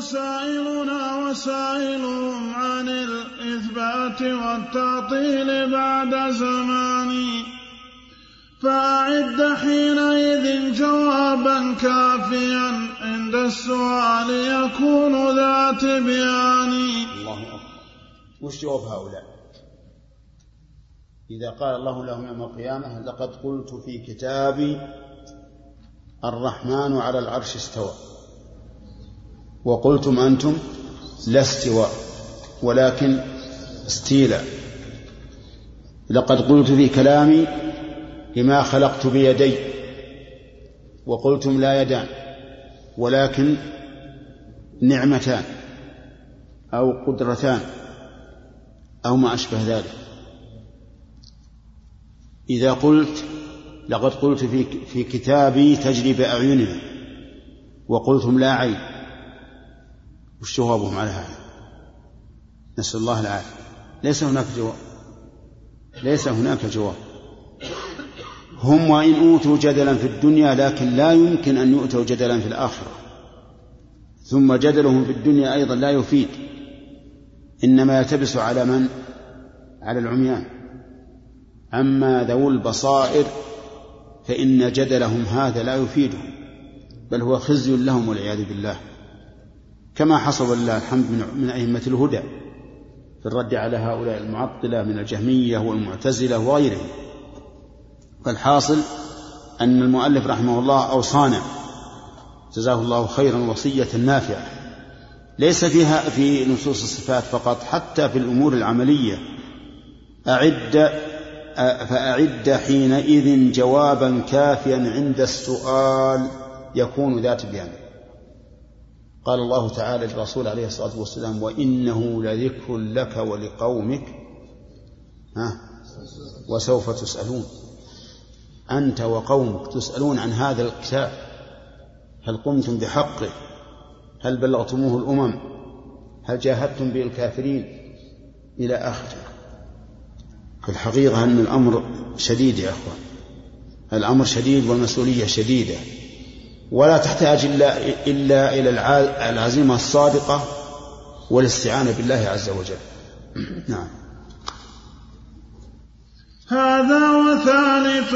سائلنا وسائلهم عن الإثبات والتعطيل بعد زمان. فأعد حينئذ جوابا كافيا عند السؤال يكون ذا تبيان الله أكبر. وش جواب هؤلاء؟ إذا قال الله لهم يوم القيامة لقد قلت في كتابي الرحمن على العرش استوى. وقلتم أنتم لا استواء ولكن استيلا لقد قلت في كلامي لما خلقت بيدي وقلتم لا يدان ولكن نعمتان أو قدرتان أو ما أشبه ذلك. إذا قلت لقد قلت في في كتابي تجري بأعيننا وقلتم لا عين وش جوابهم على هذا؟ نسأل الله العافية. ليس هناك جواب. ليس هناك جواب. هم وإن أوتوا جدلا في الدنيا لكن لا يمكن أن يؤتوا جدلا في الآخرة. ثم جدلهم في الدنيا أيضا لا يفيد. إنما يلتبس على من؟ على العميان. أما ذوو البصائر فإن جدلهم هذا لا يفيدهم. بل هو خزي لهم والعياذ بالله. كما حصل ولله الحمد من أئمة الهدى في الرد على هؤلاء المعطلة من الجهمية والمعتزلة وغيرهم. فالحاصل أن المؤلف رحمه الله أوصانا جزاه الله خيرا وصية نافعة ليس فيها في نصوص الصفات فقط حتى في الأمور العملية. أعد فأعد حينئذ جوابا كافيا عند السؤال يكون ذات بيان. قال الله تعالى للرسول عليه الصلاة والسلام وإنه لذكر لك ولقومك ها وسوف تسألون. أنت وقومك تسألون عن هذا الكتاب. هل قمتم بحقه؟ هل بلغتموه الأمم؟ هل جاهدتم به الكافرين إلى آخره. الحقيقة أن الأمر شديد يا أخوان. الأمر شديد والمسؤولية شديدة. ولا تحتاج إلا إلا إلى العزيمة الصادقة والاستعانة بالله عز وجل. نعم. هذا وثالث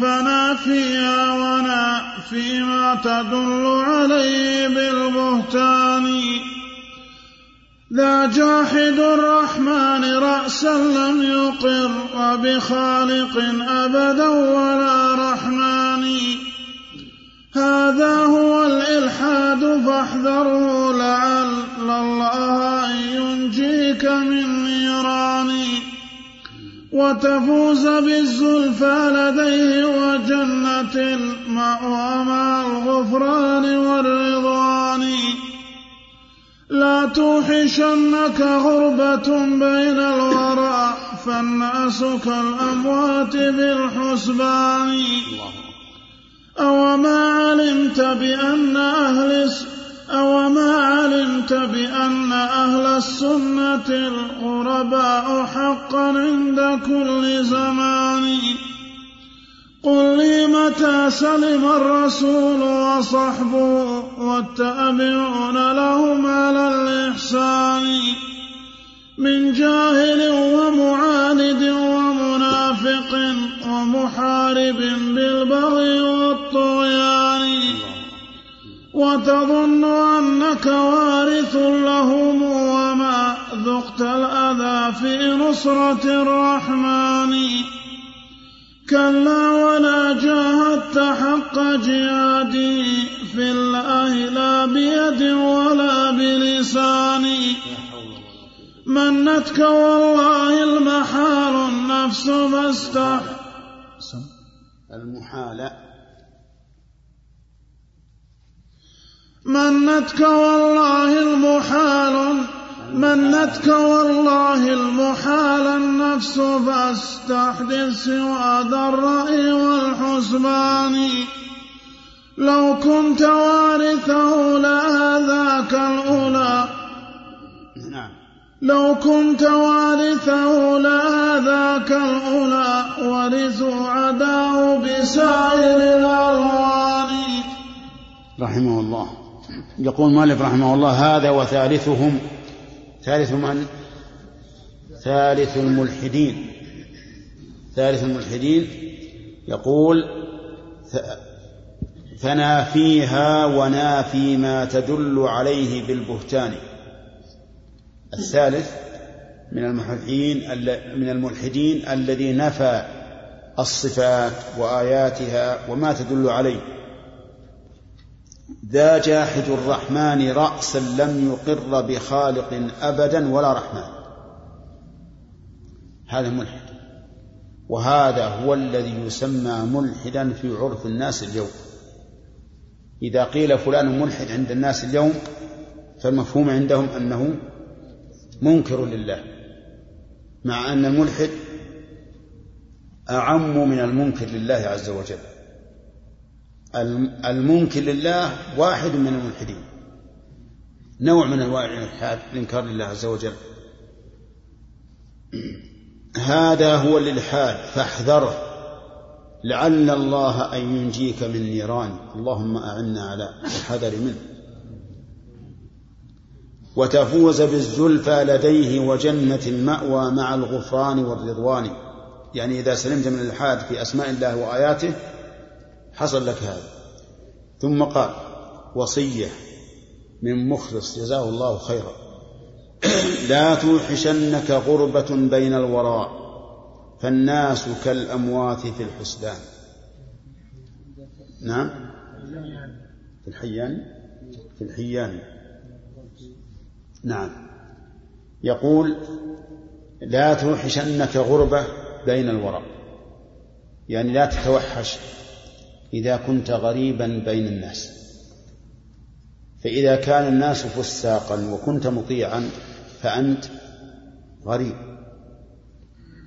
فنافيا ونافي ما تدل عليه بالبهتان. ذا جاحد الرحمن رأسا لم يقر وبخالق أبدا ولا رحمن. هذا هو الإلحاد فاحذره لعل الله أن ينجيك من نيران وتفوز بالزلفى لديه وجنة المأوى مع الغفران والرضوان. لا توحشنك غربة بين الورى فالناس كالأموات بالحسبان. أوما علمت بأن أهل أوما علمت بأن أهل السنة الغرباء حقا عند كل زمان. قل لي متى سلم الرسول وصحبه والتابعون لهم على الإحسان. من جاهل ومعاند ومنافق ومحارب بالبغي والطغيان. وتظن أنك وارث لهم وما ذقت الأذى في نصرة الرحمن. كلا ولا جاهدت حق جهادي في الله لا بيد ولا بلسان منتك والله المحال النفس فاستح المحال. منتك والله المحال. منتك والله المحال النفس فاستحدث سوى ذا الرأي والحسبان. لو كنت وارثه لآذاك الأولى. لو كنت وارثه لآذاك الأولى ورثوا عداه بسائر الألوان رحمه الله. يقول مالك رحمه الله هذا وثالثهم ثالث من؟ ثالث الملحدين. ثالث الملحدين يقول فنافيها ونافي ما تدل عليه بالبهتان. الثالث من الملحدين من الملحدين الذي نفى الصفات وآياتها وما تدل عليه. ذا جاحد الرحمن رأسا لم يقر بخالق أبدا ولا رحمن. هذا ملحد. وهذا هو الذي يسمى ملحدا في عرف الناس اليوم. إذا قيل فلان ملحد عند الناس اليوم فالمفهوم عندهم أنه منكر لله مع أن الملحد أعم من المنكر لله عز وجل. المنكر لله واحد من الملحدين نوع من أنواع الإلحاد الإنكار لله عز وجل. هذا هو الإلحاد فاحذره. لعل الله أن ينجيك من نيران. اللهم أعنا على الحذر منه. وتفوز بالزلفى لديه وجنة المأوى مع الغفران والرضوان. يعني إذا سلمت من الإلحاد في أسماء الله وآياته حصل لك هذا. ثم قال وصية من مخلص جزاه الله خيرا. لا توحشنك غربة بين الوراء فالناس كالأموات في الحسبان نعم؟ في الحيان؟ في الحيان. نعم. يقول لا توحشنك غربة بين الوراء يعني لا تتوحش إذا كنت غريبا بين الناس. فإذا كان الناس فساقا وكنت مطيعا فأنت غريب.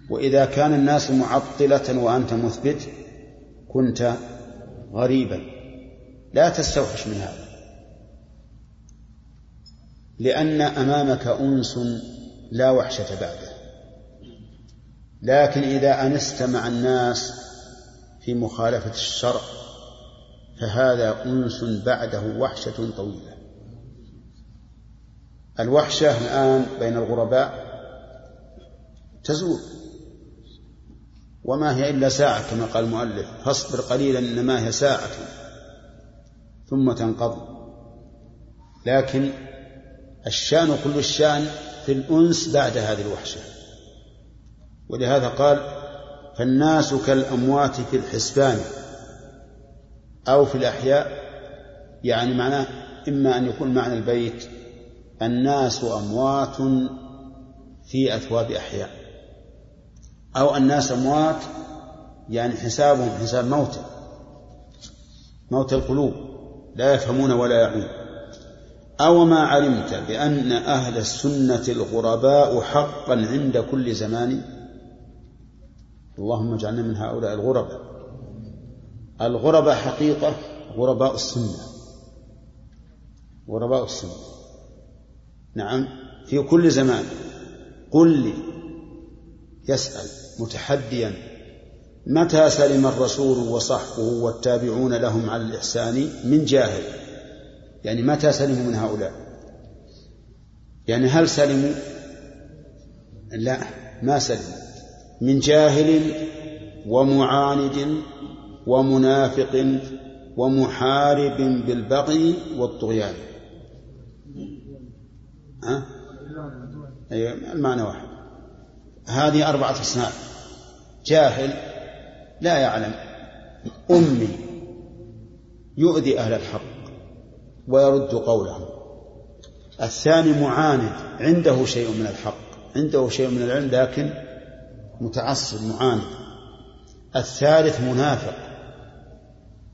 وإذا كان الناس معطلة وأنت مثبت كنت غريبا. لا تستوحش من هذا. لأن أمامك أنس لا وحشة بعده. لكن إذا أنست مع الناس في مخالفة الشرع فهذا أنس بعده وحشة طويلة. الوحشة الآن بين الغرباء تزول. وما هي إلا ساعة كما قال المؤلف. فاصبر قليلا إنما هي ساعة ثم تنقضي لكن الشان كل الشان في الأنس بعد هذه الوحشة. ولهذا قال فالناس كالأموات في الحسبان أو في الأحياء يعني معناه إما أن يكون معنى البيت الناس أموات في أثواب أحياء. أو الناس أموات يعني حسابهم حساب موتى موت القلوب لا يفهمون ولا يعون. أو ما علمت بأن أهل السنة الغرباء حقا عند كل زمان؟ اللهم اجعلنا من هؤلاء الغرباء. الغرباء حقيقة غرباء السنة. غرباء السنة. نعم في كل زمان. قل لي يسأل متحديا متى سلم الرسول وصحبه والتابعون لهم على الإحسان؟ من جاهل. يعني متى سلموا من هؤلاء. يعني هل سلموا؟ لا ما سلموا. من جاهل ومعاند ومنافق ومحارب بالبغي والطغيان. ها؟ أيوة المعنى واحد. هذه أربعة أصناف. جاهل لا يعلم. أمي يؤذي أهل الحق ويرد قوله. الثاني معاند. عنده شيء من الحق. عنده شيء من العلم لكن متعصب معاند. الثالث منافق.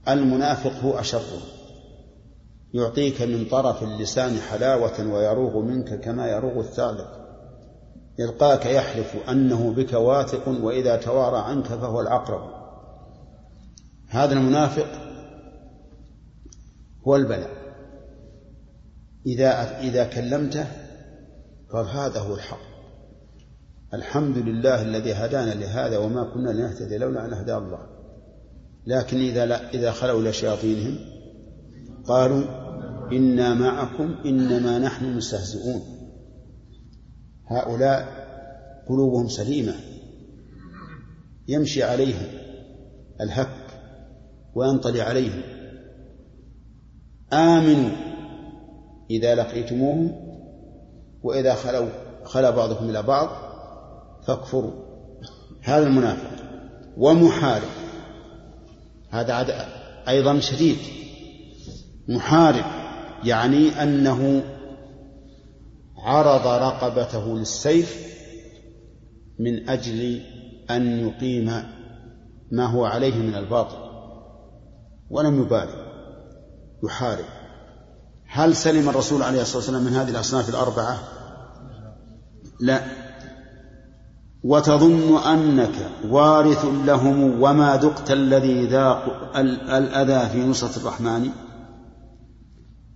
المنافق هو أشر. يعطيك من طرف اللسان حلاوة ويروغ منك كما يروغ الثعلب يلقاك يحلف أنه بك واثق وإذا توارى عنك فهو العقرب هذا المنافق هو البلاء. إذا إذا كلمته قال هذا هو الحق. الحمد لله الذي هدانا لهذا وما كنا لنهتدي لولا أن هدى الله. لكن إذا لا إذا خلوا إلى شياطينهم قالوا إنا معكم إنما نحن مستهزئون. هؤلاء قلوبهم سليمة. يمشي عليهم الهك وينطلي عليهم. آمنوا. إذا لقيتموهم وإذا خلوا خلا بعضكم إلى بعض فاكفروا. هذا المنافق ومحارب. هذا أيضا شديد. محارب يعني أنه عرض رقبته للسيف من أجل أن يقيم ما هو عليه من الباطل. ولم يبالي. يحارب. هل سلم الرسول عليه الصلاة والسلام من هذه الأصناف الأربعة؟ لا. وتظن أنك وارث لهم وما ذقت الذي ذاق الأذى في نصرة الرحمن؟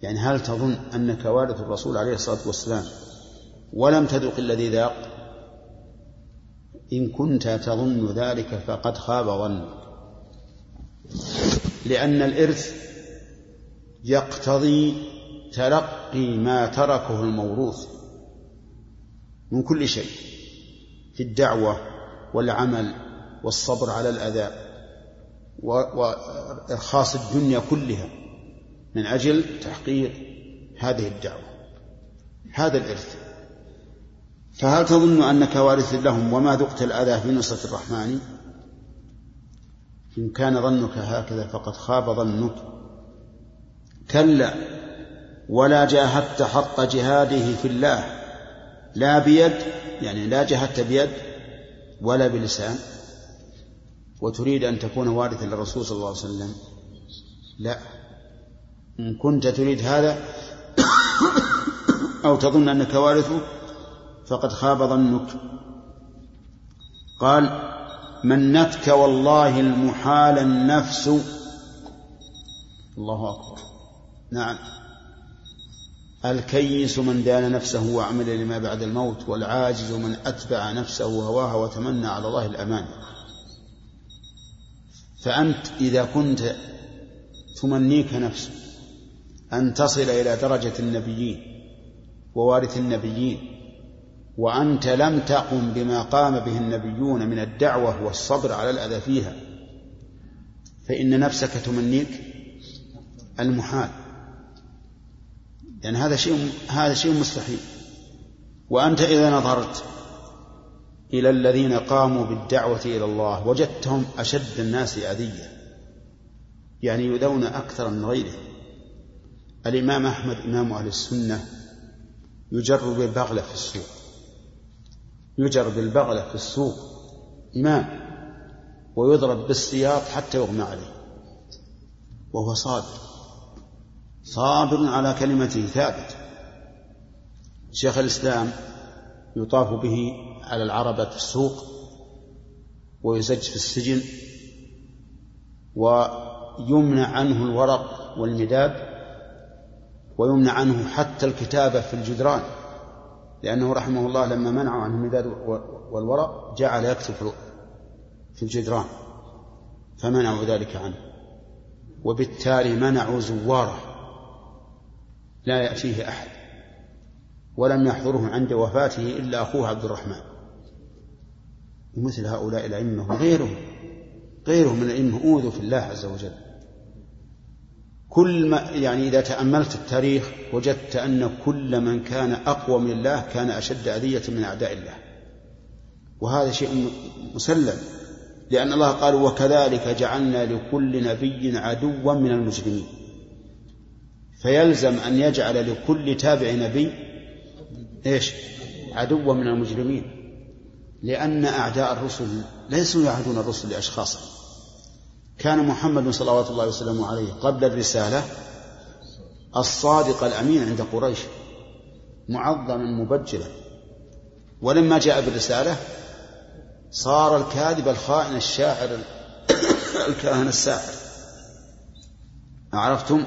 يعني هل تظن أنك وارث الرسول عليه الصلاة والسلام ولم تذق الذي ذاق؟ إن كنت تظن ذلك فقد خاب ظنك. لأن الإرث يقتضي تلقي ما تركه الموروث من كل شيء في الدعوة والعمل والصبر على الأذى وإرخاص الدنيا كلها من أجل تحقيق هذه الدعوة. هذا الإرث. فهل تظن أنك وارث لهم وما ذقت الأذى في نصرة الرحمن؟ إن كان ظنك هكذا فقد خاب ظنك. كلا. ولا جاهدت حق جهاده في الله. لا بيد يعني لا جاهدت بيد ولا بلسان. وتريد أن تكون وارثا للرسول صلى الله عليه وسلم؟ لا. إن كنت تريد هذا أو تظن أنك وارثه فقد خاب ظنك. قال منتك والله المحال النفس. الله أكبر. نعم. الكيس من دان نفسه وعمل لما بعد الموت والعاجز من أتبع نفسه هواها وتمنى على الله الأمان. فأنت إذا كنت تمنيك نفسك أن تصل إلى درجة النبيين ووارث النبيين وأنت لم تقم بما قام به النبيون من الدعوة والصبر على الأذى فيها فإن نفسك تمنيك المحال. لأن يعني هذا شيء هذا شيء مستحيل. وأنت إذا نظرت إلى الذين قاموا بالدعوة إلى الله وجدتهم أشد الناس أذية. يعني يؤذون أكثر من غيرهم. الإمام أحمد إمام أهل السنة يجر بالبغلة في السوق. يجر بالبغلة في السوق. إمام. ويضرب بالسياط حتى يغمى عليه. وهو صادق. صابر على كلمته ثابت. شيخ الإسلام يطاف به على العربة في السوق ويزج في السجن ويمنع عنه الورق والمداد ويمنع عنه حتى الكتابة في الجدران لأنه رحمه الله لما منعه عنه المداد والورق جعل يكتب في الجدران فمنعوا ذلك عنه. وبالتالي منعوا زواره. لا يأتيه أحد ولم يحضره عند وفاته إلا أخوه عبد الرحمن. ومثل هؤلاء الأئمة وغيرهم غيرهم من الأئمة أوذوا في الله عز وجل. كل ما يعني إذا تأملت التاريخ وجدت أن كل من كان أقوى من الله كان أشد أذية من أعداء الله. وهذا شيء مسلم لأن الله قال وكذلك جعلنا لكل نبي عدوا من المجرمين. فيلزم أن يجعل لكل تابع نبي إيش؟ عدوا من المجرمين. لأن أعداء الرسل ليسوا يعادون الرسل لأشخاص. كان محمد صلوات الله وسلامه عليه قبل الرسالة الصادق الأمين عند قريش معظما مبجلا. ولما جاء بالرسالة صار الكاذب الخائن الشاعر الكاهن الساحر. عرفتم؟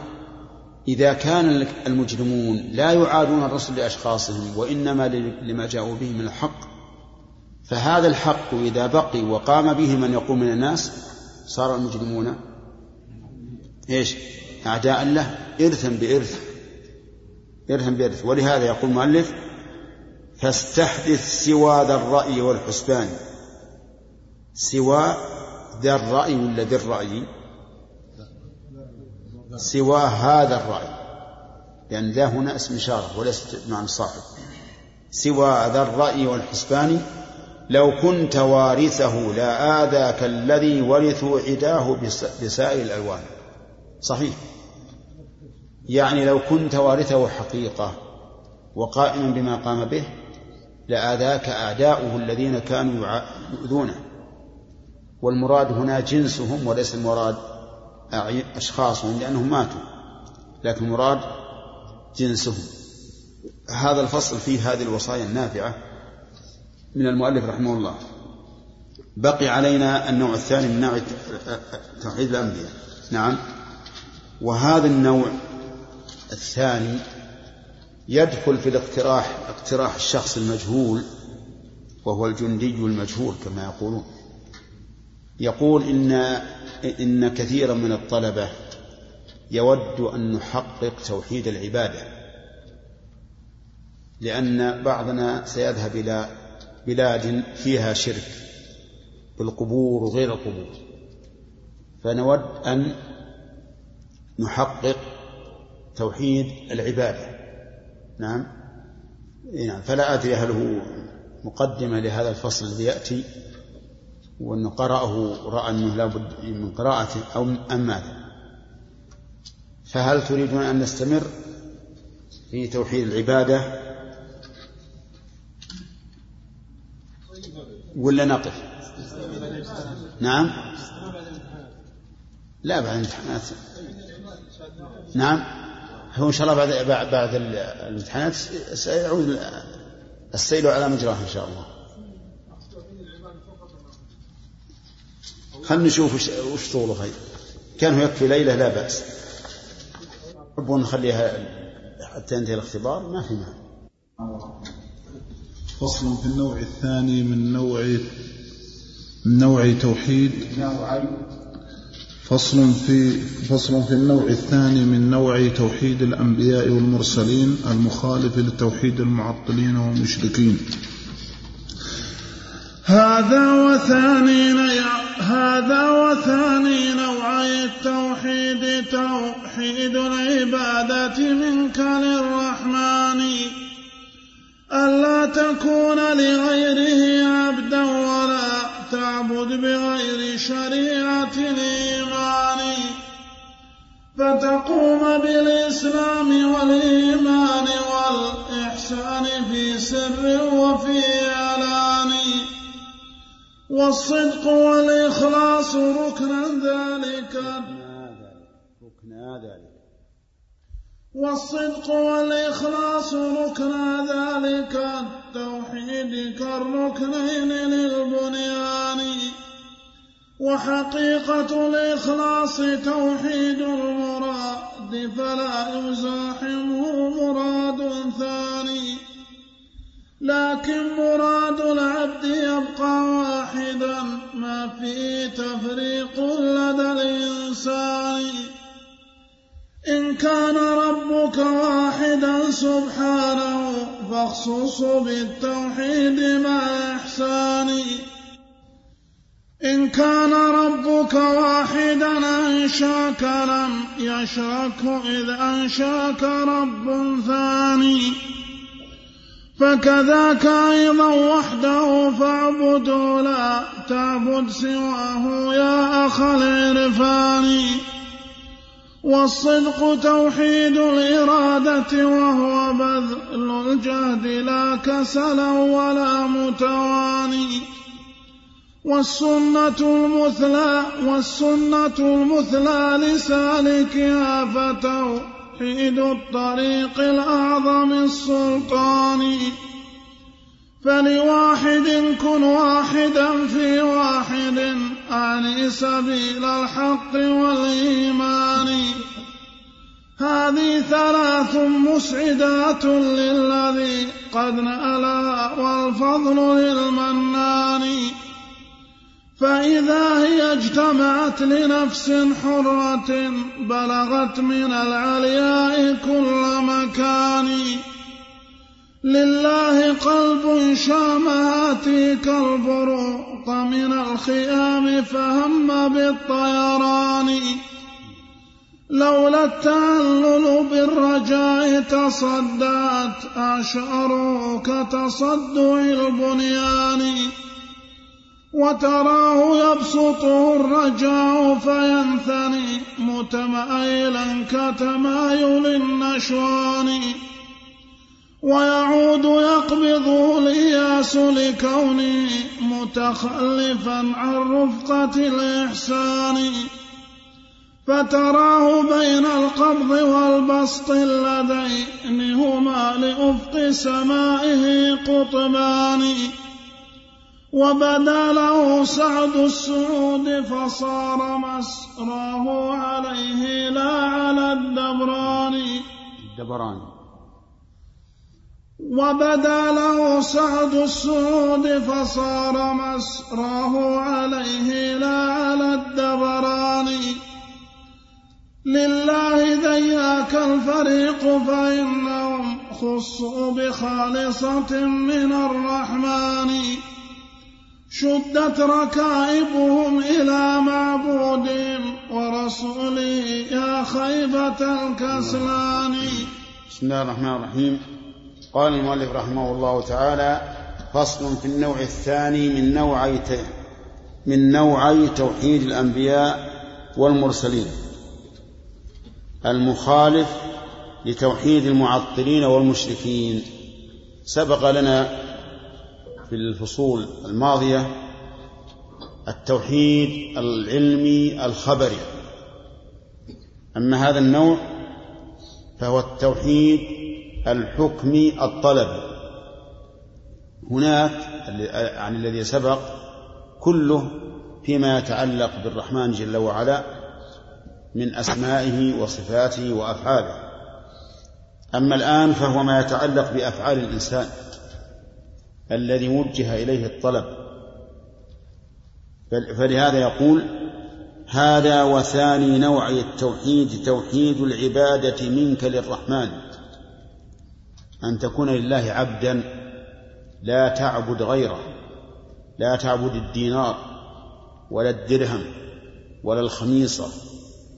إذا كان المجرمون لا يعادون الرسل لأشخاصهم وإنما لما جاءوا به من الحق فهذا الحق إذا بقي وقام به من يقوم من الناس صار المجرمون إيش؟ أعداء له إرثا بإرث إرثا بإرث. ولهذا يقول المؤلف فاستحدث سوى ذا الرأي والحسبان. سوى ذا الرأي ولا ذي الرأي؟ سوى هذا الرأي. لأن ذا هنا اسم إشارة وليس معنى صاحب. سوى ذا الرأي والحسبان لو كنت وارثه لا آذاك الذي ورثوا عداه بسائر الألوان. صحيح. يعني لو كنت وارثه حقيقة وقائما بما قام به لآذاك أعداؤه الذين كانوا يؤذونه. والمراد هنا جنسهم وليس المراد أشخاصهم لأنهم ماتوا. لكن المراد جنسهم. هذا الفصل فيه هذه الوصايا النافعة من المؤلف رحمه الله. بقي علينا النوع الثاني من نوع توحيد الأنبياء. نعم. وهذا النوع الثاني يدخل في الاقتراح اقتراح الشخص المجهول وهو الجندي المجهول كما يقولون. يقول إن إن كثيرا من الطلبة يود أن نحقق توحيد العبادة لأن بعضنا سيذهب إلى بلاد فيها شرك بالقبور وغير القبور. فنود أن نحقق توحيد العبادة. نعم. نعم. فلا أدري هل هو مقدمة لهذا الفصل الذي يأتي. وأنه قرأه رأى أنه لابد من قراءته أو أم ماذا. فهل تريدون أن نستمر في توحيد العبادة؟ ولا نقف؟ نعم. لا بعد الامتحانات. نعم. هو إن شاء الله بعد بعد الامتحانات سيعود السيل على مجراه إن شاء الله. خلنا نشوف وش طوله خير كان هو يكفي ليلة لا بأس. تحبون نخليها حتى ينتهي الاختبار ما في معنى فصل في النوع الثاني من نوع من نوع توحيد. فصل في فصل في النوع الثاني من نوع توحيد الأنبياء والمرسلين المخالف لتوحيد المعطلين والمشركين. هذا وثاني هذا وثاني نوعي التوحيد توحيد العبادة منك للرحمن. ألا تكون لغيره عبدا ولا تعبد بغير شريعة الإيمان. فتقوم بالإسلام والإيمان والإحسان في سر وفي علان والصدق والإخلاص ركنا ذلك. ركنا ذلك. والصدق والإخلاص ركنا ذلك. التوحيد كالركنين للبنيان. وحقيقة الإخلاص توحيد المراد. فلا يزاحمه مراد ثاني. لكن مراد العبد يبقى واحدا. ما فيه تفريق لدى الإنسان. إن كان ربك واحدا سبحانه فاخصص بالتوحيد مع إحسان إن كان ربك واحدا أنشاك لم يشرك إذ أنشاك رب ثاني. فكذاك أيضا وحده فاعبده لا تعبد سواه يا أخ العرفان. والصدق توحيد الإرادة وهو بذل الجهد لا كسلا ولا متواني والسنة المثلى والسنة المثلى لسالكها فتوحيد الطريق الأعظم السلطان. فلواحد كن واحدا في واحد أعني سبيل الحق والإيمان. هذه ثلاث مسعدات للذي قد نألا والفضل للمنان. فإذا هي اجتمعت لنفس حرة بلغت من العلياء كل مكان. لله قلب شامها تيك البروق من الخيام فهم بالطيران. لولا التعلل بالرجاء تصدعت أشعر كتصدع البنيان. وتراه يبسطه الرجاء فينثني متمأيلا كتمايل النشوان. ويعود يقبضه الإياس لكونه متخلفا عن رفقة الإحسان. فتراه بين القبض والبسط اللذين هما لأفق سمائه قطبان. وبدا له سعد السعود فصار مسراه عليه لا على الدبران. الدبران. وبدا له سعد السعود فصار مسراه عليه لا على الدبران. لله ذياك الفريق فإنهم خصوا بخالصة من الرحمن. شدت ركائبهم إلى معبودهم ورسوله يا خيبة الكسلان. بسم الله الرحمن الرحيم. قال المؤلف رحمه الله تعالى فصل في النوع الثاني من نوعي من نوعي توحيد الأنبياء والمرسلين. المخالف لتوحيد المعطلين والمشركين. سبق لنا في الفصول الماضية التوحيد العلمي الخبري. أما هذا النوع فهو التوحيد الحكمي الطلبي هناك عن الذي سبق كله فيما يتعلق بالرحمن جل وعلا من أسمائه وصفاته وأفعاله. أما الآن فهو ما يتعلق بأفعال الإنسان. الذي وجه إليه الطلب. فلهذا يقول هذا وثاني نوعي التوحيد توحيد العبادة منك للرحمن. أن تكون لله عبدا لا تعبد غيره لا تعبد الدينار ولا الدرهم ولا الخميصة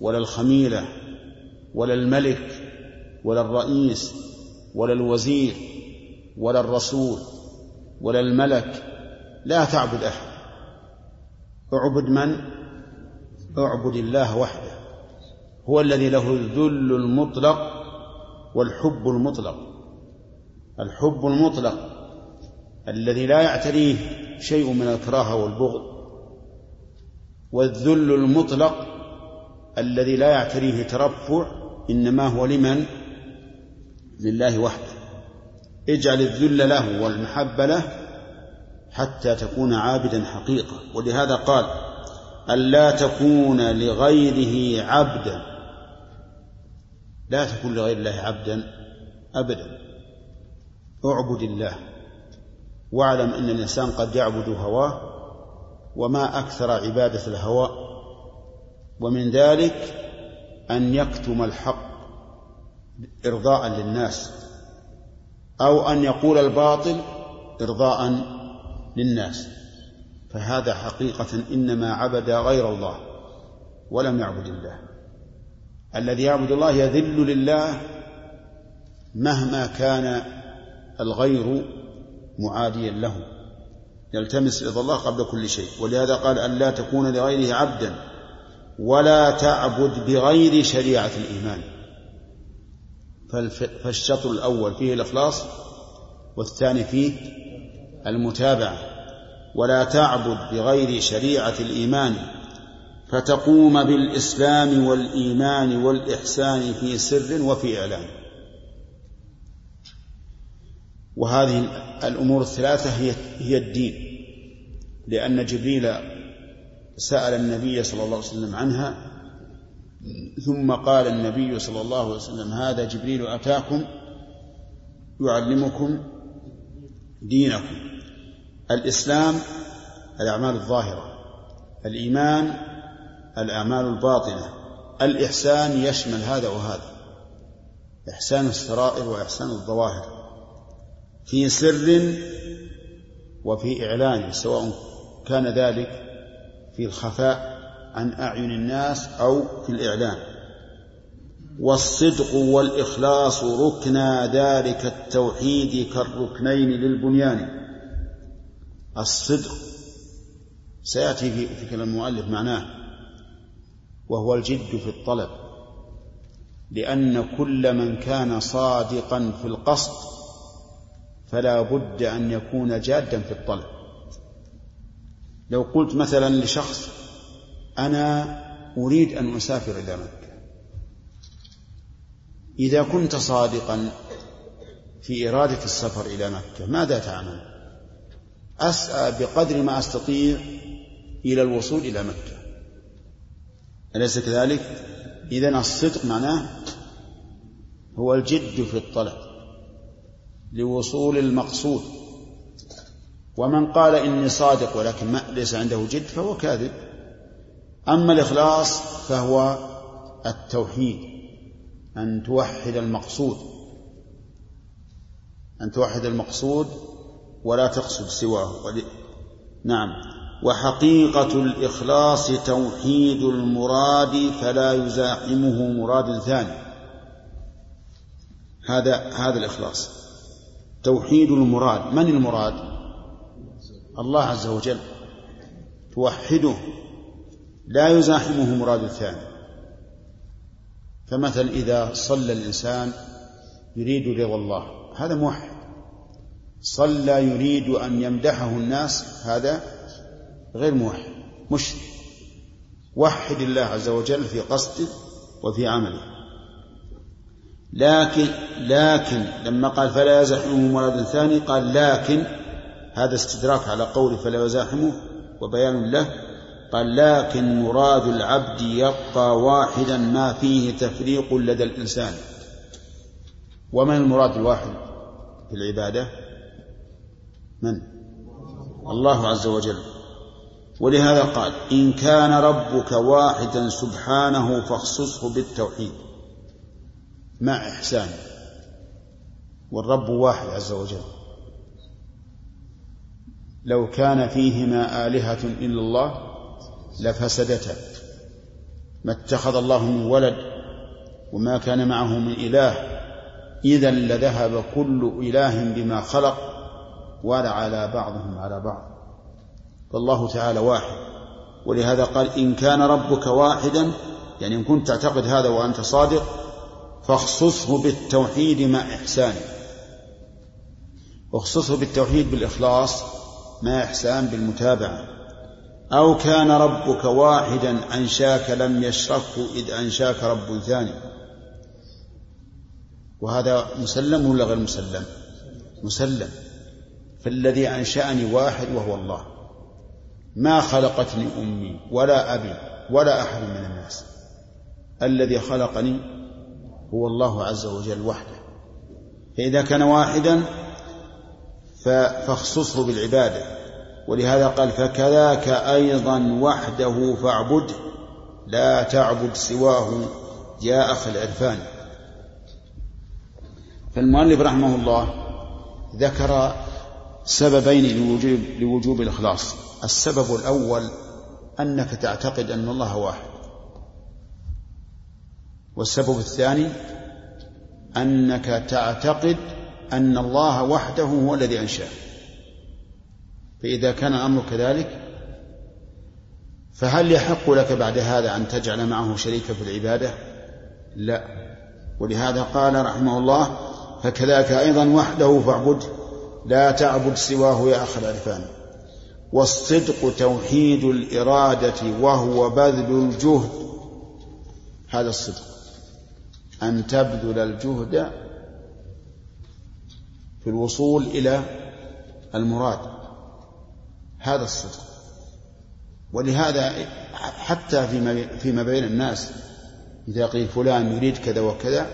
ولا الخميلة ولا الملك ولا الرئيس ولا الوزير ولا الرسول. ولا الملك لا تعبد أحد. اعبد من؟ اعبد الله وحده. هو الذي له الذل المطلق والحب المطلق. الحب المطلق الذي لا يعتريه شيء من الكراهة والبغض. والذل المطلق الذي لا يعتريه ترفع إنما هو لمن؟ لله وحده. اجعل الذل له والمحبة له حتى تكون عابدا حقيقة. ولهذا قال ألا تكون لغيره عبدا. لا تكون لغير الله عبدا أبدا. اعبد الله. واعلم أن الإنسان قد يعبد هواه وما أكثر عبادة الهوى. ومن ذلك أن يكتم الحق إرضاء للناس. أو أن يقول الباطل إرضاء للناس. فهذا حقيقة إنما عبد غير الله ولم يعبد الله. الذي يعبد الله يذل لله مهما كان الغير معاديا له. يلتمس رضا الله قبل كل شيء. ولهذا قال أن لا تكون لغيره عبدا ولا تعبد بغير شريعة الإيمان. فالشطر الأول فيه الإخلاص والثاني فيه المتابعة. ولا تعبد بغير شريعة الإيمان فتقوم بالإسلام والإيمان والإحسان في سر وفي إعلان. وهذه الأمور الثلاثة هي هي الدين. لأن جبريل سأل النبي صلى الله عليه وسلم عنها ثم قال النبي صلى الله عليه وسلم هذا جبريل أتاكم يعلمكم دينكم. الإسلام الأعمال الظاهرة الإيمان الأعمال الباطنة الإحسان يشمل هذا وهذا إحسان السرائر وإحسان الظواهر في سر وفي إعلان سواء كان ذلك في الخفاء عن أعين الناس أو في الإعلان. والصدق والإخلاص ركنا ذلك التوحيد كالركنين للبنيان. الصدق سيأتي في, في كلام المؤلف معناه وهو الجد في الطلب لأن كل من كان صادقا في القصد فلا بد أن يكون جادا في الطلب. لو قلت مثلا لشخص أنا أريد أن أسافر إلى مكة إذا كنت صادقا في إرادة السفر إلى مكة ماذا تعمل؟ أسعى بقدر ما أستطيع إلى الوصول إلى مكة أليس كذلك؟ إذا الصدق معناه هو الجد في الطلب لوصول المقصود ومن قال إني صادق ولكن ما ليس عنده جد فهو كاذب أما الإخلاص فهو التوحيد أن توحد المقصود. أن توحد المقصود ولا تقصد سواه. نعم. وحقيقة الإخلاص توحيد المراد فلا يزاحمه مراد ثاني. هذا هذا الإخلاص. توحيد المراد. من المراد؟ الله عز وجل. توحده. لا يزاحمه مراد ثاني فمثلا إذا صلى الإنسان يريد رضا الله هذا موحد. صلى يريد أن يمدحه الناس هذا غير موحد مشرك. وحد الله عز وجل في قصده وفي عمله. لكن لكن لما قال فلا يزاحمه مراد ثاني قال لكن هذا استدراك على قوله فلا يزاحمه وبيان له قال لكن مراد العبد يبقى واحدا ما فيه تفريق لدى الإنسان. ومن المراد الواحد في العبادة؟ من؟ الله عز وجل. ولهذا قال إن كان ربك واحدا سبحانه فاخصصه بالتوحيد مع إحسانه والرب واحد عز وجل. لو كان فيهما آلهة إلا الله لفسدتا ما اتخذ الله من ولد وما كان معه من إله إذا لذهب كل إله بما خلق ولعلى بعضهم على بعض. فالله تعالى واحد. ولهذا قال إن كان ربك واحدا يعني إن كنت تعتقد هذا وأنت صادق فاخصصه بالتوحيد مع إحسانه واخصصه بالتوحيد بالإخلاص مع إحسان بالمتابعة. أو كان ربك واحدا أنشاك لم يشركه إذ أنشاك رب ثاني. وهذا مسلم ولا غير مسلم؟ مسلم. فالذي أنشأني واحد وهو الله. ما خلقتني أمي ولا أبي ولا أحد من الناس. الذي خلقني هو الله عز وجل وحده. فإذا كان واحدا فاخصصه بالعبادة. ولهذا قال فكذاك أيضا وحده فاعبده لا تعبد سواه يا أخ العرفان. فالمؤلف رحمه الله ذكر سببين لوجوب, لوجوب الإخلاص. السبب الأول أنك تعتقد أن الله واحد. والسبب الثاني أنك تعتقد أن الله وحده هو الذي أنشأ. فإذا كان الأمر كذلك فهل يحق لك بعد هذا أن تجعل معه شريكا في العبادة؟ لا. ولهذا قال رحمه الله فكذاك أيضا وحده فاعبده لا تعبد سواه يا أخ العرفان. والصدق توحيد الإرادة وهو بذل الجهد. هذا الصدق. أن تبذل الجهد في الوصول إلى المراد. هذا الصدق. ولهذا حتى فيما فيما بين الناس إذا قيل فلان يريد كذا وكذا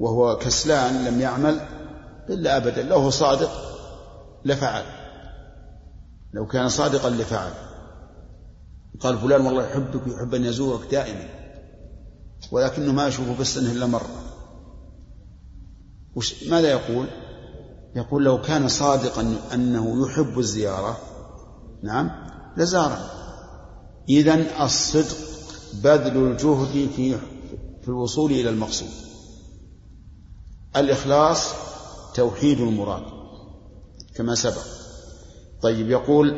وهو كسلان لم يعمل إلا أبدا لو هو صادق لفعل. لو كان صادقا لفعل. قال فلان والله يحبك ويحب أن يزورك دائما ولكنه ما يشوفه في السنة إلا مرة. وش ماذا يقول؟ يقول لو كان صادقا أنه يحب الزيارة نعم لزاره إذا الصدق بذل الجهد في في الوصول إلى المقصود. الإخلاص توحيد المراد كما سبق. طيب يقول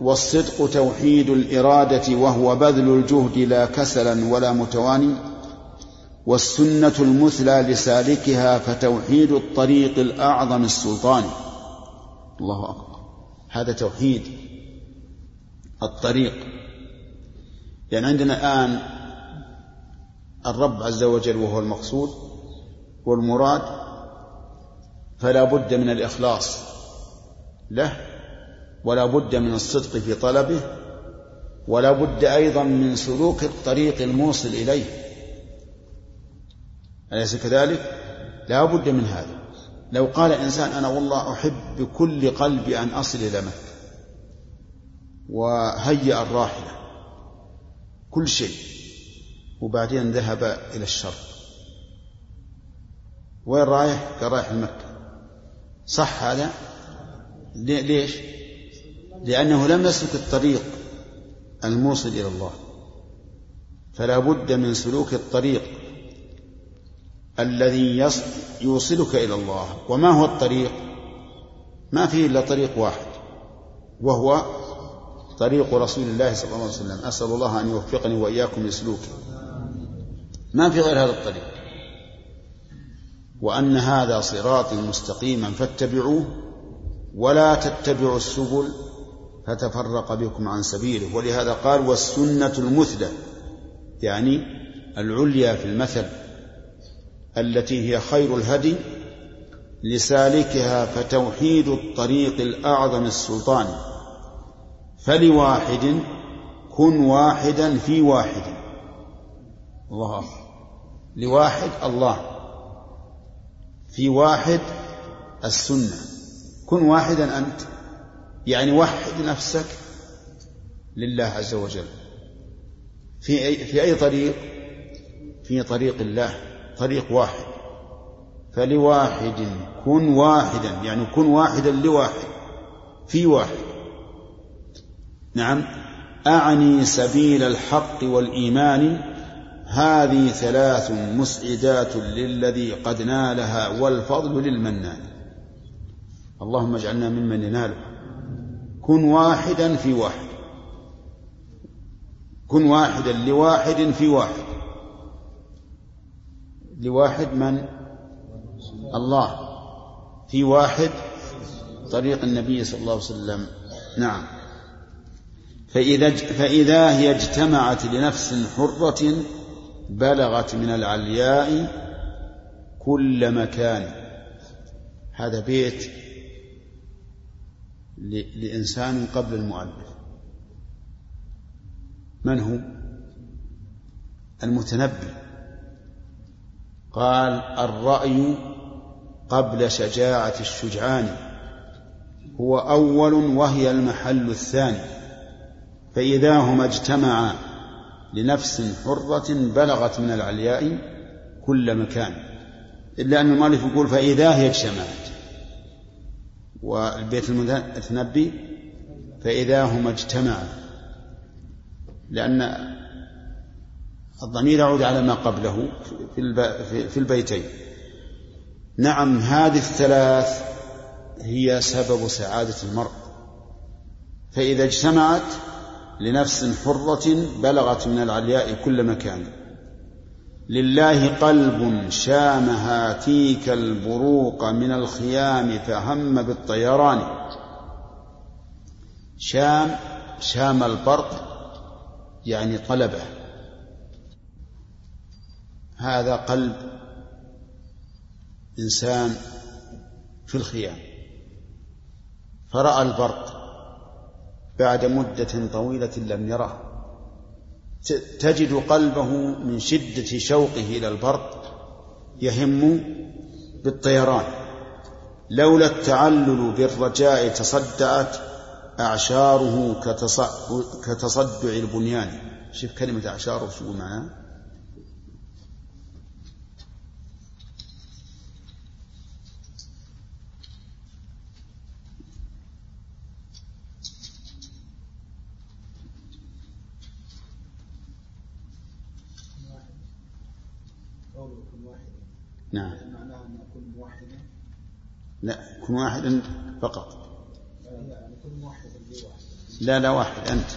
والصدق توحيد الإرادة وهو بذل الجهد لا كسلا ولا متواني والسنة المثلى لسالكها فتوحيد الطريق الأعظم السلطان. الله أكبر. هذا توحيد الطريق. يعني عندنا الآن الرب عز وجل وهو المقصود والمراد فلا بد من الإخلاص له ولا بد من الصدق في طلبه ولا بد أيضا من سلوك الطريق الموصل إليه. أليس كذلك؟ لا بد من هذا. لو قال إنسان أنا والله أحب بكل قلبي أن أصل إلى مكة. وهيأ الراحلة. كل شيء. وبعدين ذهب إلى الشرق. وين رايح؟ قال رايح لمكة. صح هذا؟ ليش؟ لأنه لم يسلك الطريق الموصل إلى الله. فلا بد من سلوك الطريق الذي يوصلك إلى الله. وما هو الطريق؟ ما فيه إلا طريق واحد. وهو طريق رسول الله صلى الله عليه وسلم. أسأل الله أن يوفقني وإياكم لسلوكه. ما في غير هذا الطريق. وأن هذا صراطي مستقيما فاتبعوه ولا تتبعوا السبل فتفرق بكم عن سبيله. ولهذا قال والسنة المثلى يعني العليا في المثل التي هي خير الهدي لسالكها فتوحيد الطريق الأعظم السلطان. فلواحد كن واحدا في واحد. الله لواحد الله. في واحد السنة. كن واحدا أنت. يعني وحد نفسك لله عز وجل. في أي, في أي طريق؟ في طريق الله. طريق واحد. فلواحد كن واحدا. يعني كن واحدا لواحد. في واحد. نعم. أعني سبيل الحق والإيمان هذه ثلاث مسعدات للذي قد نالها والفضل للمنان. اللهم اجعلنا ممن يناله كن واحدا في واحد. كن واحدا لواحد في واحد. لواحد من؟ الله. في واحد طريق النبي صلى الله عليه وسلم. نعم. فإذا فإذا هي اجتمعت لنفس حرة بلغت من العلياء كل مكان. هذا بيت لإنسان قبل المؤلف. من هو؟ المتنبي. قال الرأي قبل شجاعة الشجعان. هو أول وهي المحل الثاني. فإذا هما اجتمعا لنفس حرة بلغت من العلياء كل مكان. إلا أن المؤلف يقول فإذا هي اجتمعت. والبيت المتنبي فإذا هما اجتمعا. لأن الضمير يعود على ما قبله في البيتين. نعم هذه الثلاث هي سبب سعادة المرء. فإذا اجتمعت لنفس حرة بلغت من العلياء كل مكان. لله قلب شام هاتيك البروق من الخيام فهم بالطيران. شام شام البرق يعني طلبه. هذا قلب إنسان في الخيام. فرأى البرق. بعد مدة طويلة لم يره. تجد قلبه من شدة شوقه إلى البرق يهم بالطيران. لولا التعلل بالرجاء تصدعت أعشاره كتصدع البنيان. شوف كلمة أعشاره شو معناه نعم معناه أن أكون موحدا لا كن واحدا فقط. لا لا واحد أنت.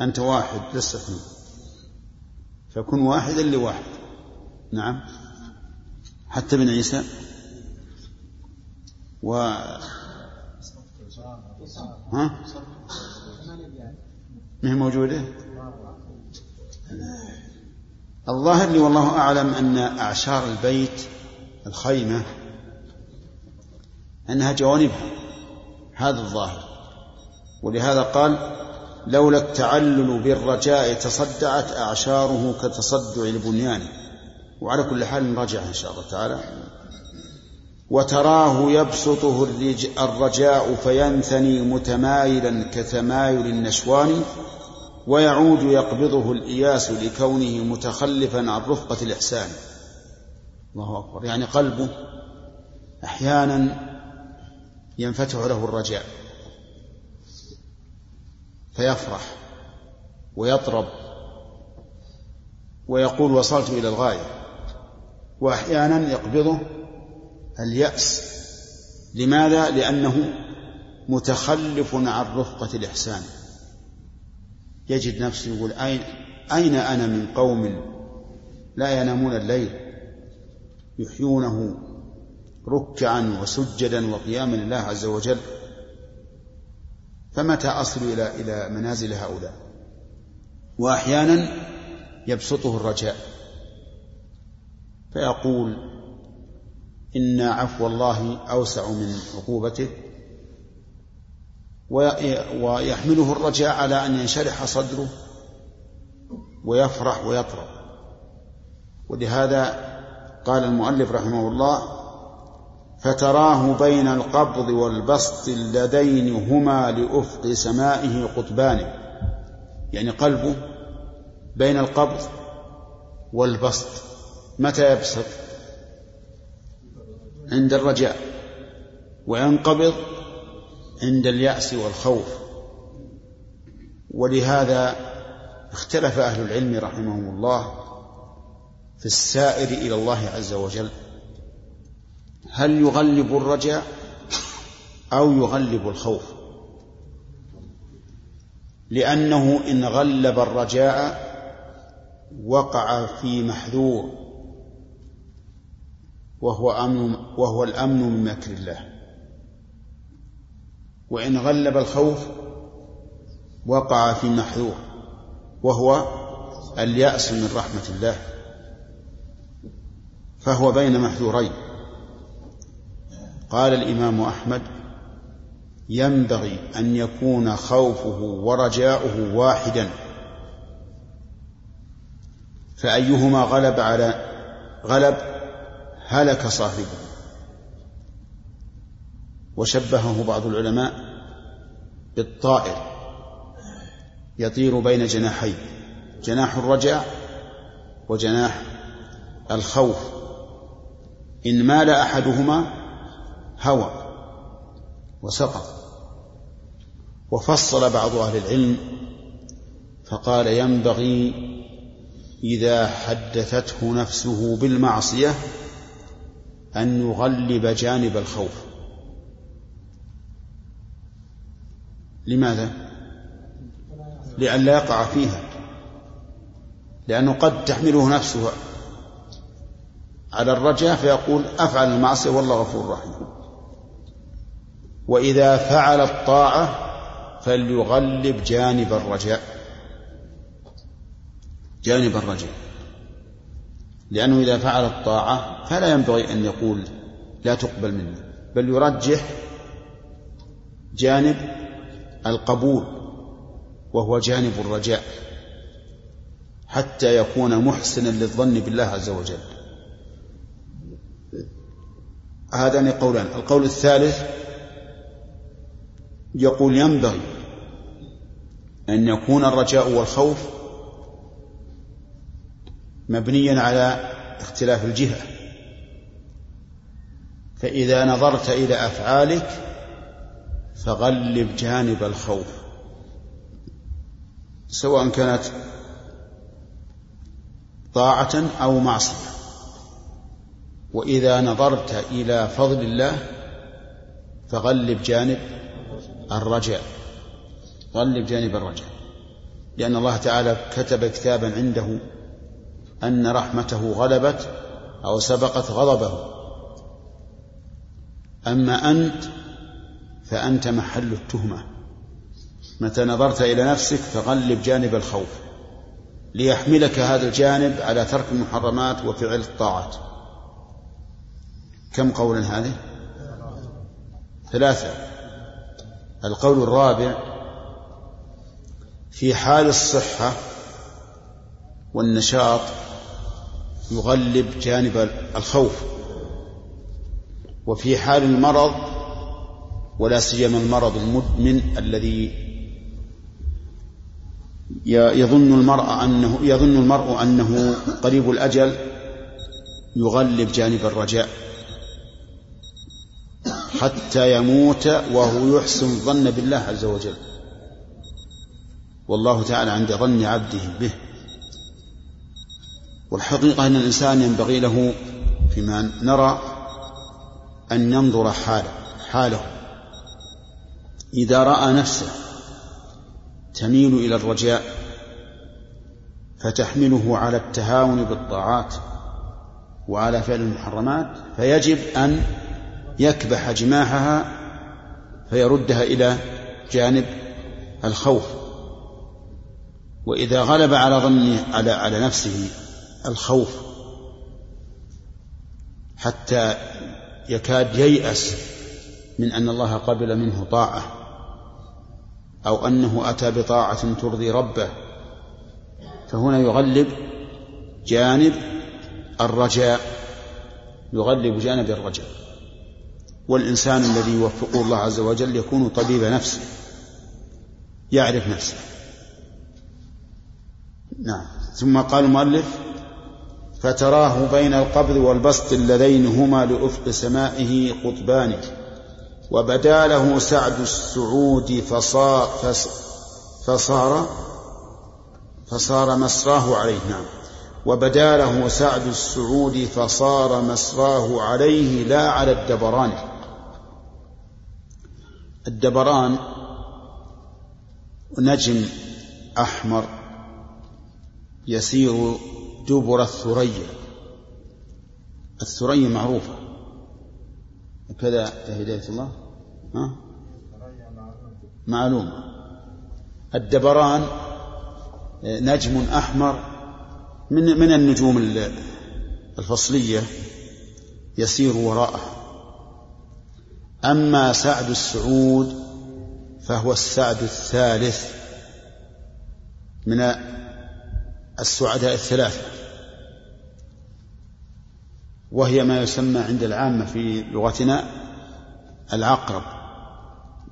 أنت واحد لست اثنين. فكن واحدا لواحد. نعم. حتى ابن عيسى. و ها؟ ما هي موجودة؟ الظاهر لي والله أعلم أن أعشار البيت الخيمة أنها جوانبها هذا الظاهر. ولهذا قال لولا التعلل بالرجاء تصدعت أعشاره كتصدع البنيان. وعلى كل حال نراجعها إن شاء الله تعالى. وتراه يبسطه الرجاء فينثني متمايلا كتمايل النشوان ويعود يقبضه الإياس لكونه متخلفا عن رفقة الإحسان. الله أكبر. يعني قلبه أحيانا ينفتح له الرجاء فيفرح ويطرب ويقول وصلت إلى الغاية. وأحيانا يقبضه اليأس. لماذا؟ لأنه متخلف عن رفقة الإحسان. يجد نفسه يقول أين أين أنا من قوم لا ينامون الليل يحيونه ركعا وسجدا وقياما لله عز وجل فمتى أصل إلى إلى منازل هؤلاء؟ وأحيانا يبسطه الرجاء. فيقول إن عفو الله أوسع من عقوبته ويحمله الرجاء على أن ينشرح صدره ويفرح ويطرب. ولهذا قال المؤلف رحمه الله فتراه بين القبض والبسط اللذين هما لأفق سمائه قطبان يعني قلبه بين القبض والبسط. متى يبسط؟ عند الرجاء وينقبض عند اليأس والخوف. ولهذا اختلف أهل العلم رحمهم الله في السائر إلى الله عز وجل. هل يغلب الرجاء أو يغلب الخوف؟ لأنه إن غلب الرجاء وقع في محذور وهو أمن وهو الأمن من مكر الله. وإن غلب الخوف وقع في محذور وهو اليأس من رحمة الله فهو بين محذورين. قال الإمام أحمد ينبغي أن يكون خوفه ورجاؤه واحدا. فأيهما غلب على غلب هلك صاحبه. وشبهه بعض العلماء بالطائر يطير بين جناحين جناح الرجاء وجناح الخوف. إن مال أحدهما هوى وسقط وفصل بعض أهل العلم فقال ينبغي إذا حدثته نفسه بالمعصية أن يغلب جانب الخوف. لماذا؟ لئلا يقع فيها. لأنه قد تحمله نفسه على الرجاء فيقول أفعل المعصية والله غفور رحيم. وإذا فعل الطاعة فليغلب جانب الرجاء. جانب الرجاء. لأنه إذا فعل الطاعة فلا ينبغي أن يقول لا تقبل مني بل يرجح جانب القبول وهو جانب الرجاء حتى يكون محسنا للظن بالله عز وجل. هذان قولان القول الثالث يقول ينبغي أن يكون الرجاء والخوف مبنيا على اختلاف الجهة. فإذا نظرت إلى أفعالك فغلب جانب الخوف سواء كانت طاعة أو معصية. وإذا نظرت إلى فضل الله فغلب جانب الرجاء غلب جانب الرجاء لأن الله تعالى كتب كتابا عنده أن رحمته غلبت أو سبقت غضبه. أما أنت فأنت محل التهمة. متى نظرت إلى نفسك فغلب جانب الخوف. ليحملك هذا الجانب على ترك المحرمات وفعل الطاعات. كم قولا هذه؟ ثلاثة. القول الرابع في حال الصحة والنشاط يغلب جانب الخوف وفي حال المرض ولا سيما المرض المدمن الذي يظن المرء أنه يظن المرء أنه قريب الأجل يغلب جانب الرجاء. حتى يموت وهو يحسن الظن بالله عز وجل. والله تعالى عند ظن عبده به. والحقيقة أن الإنسان ينبغي له فيما نرى أن ينظر حاله حاله. إذا رأى نفسه تميل إلى الرجاء فتحمله على التهاون بالطاعات وعلى فعل المحرمات فيجب أن يكبح جماحها فيردها إلى جانب الخوف. وإذا غلب على ظنه على على نفسه الخوف حتى يكاد ييأس من أن الله قبل منه طاعة أو أنه أتى بطاعة ترضي ربه فهنا يغلب جانب الرجاء يغلب جانب الرجاء. والإنسان الذي يوفقه الله عز وجل يكون طبيب نفسه يعرف نفسه. نعم. ثم قال المؤلف فتراه بين القبض والبسط اللذين هما لأفق سمائه قطبان وبدا له سعد السعود فصار, فصار فصار مسراه عليه. نعم. وبدا له سعد السعود فصار مسراه عليه لا على الدبران. الدبران نجم أحمر يسير دبر الثريا الثريا معروفة. كذا هداية الله. ها؟ معلومة الدبران نجم أحمر من من النجوم الفصلية يسير وراءه أما سعد السعود فهو السعد الثالث من السعداء الثلاثة وهي ما يسمى عند العامة في لغتنا العقرب.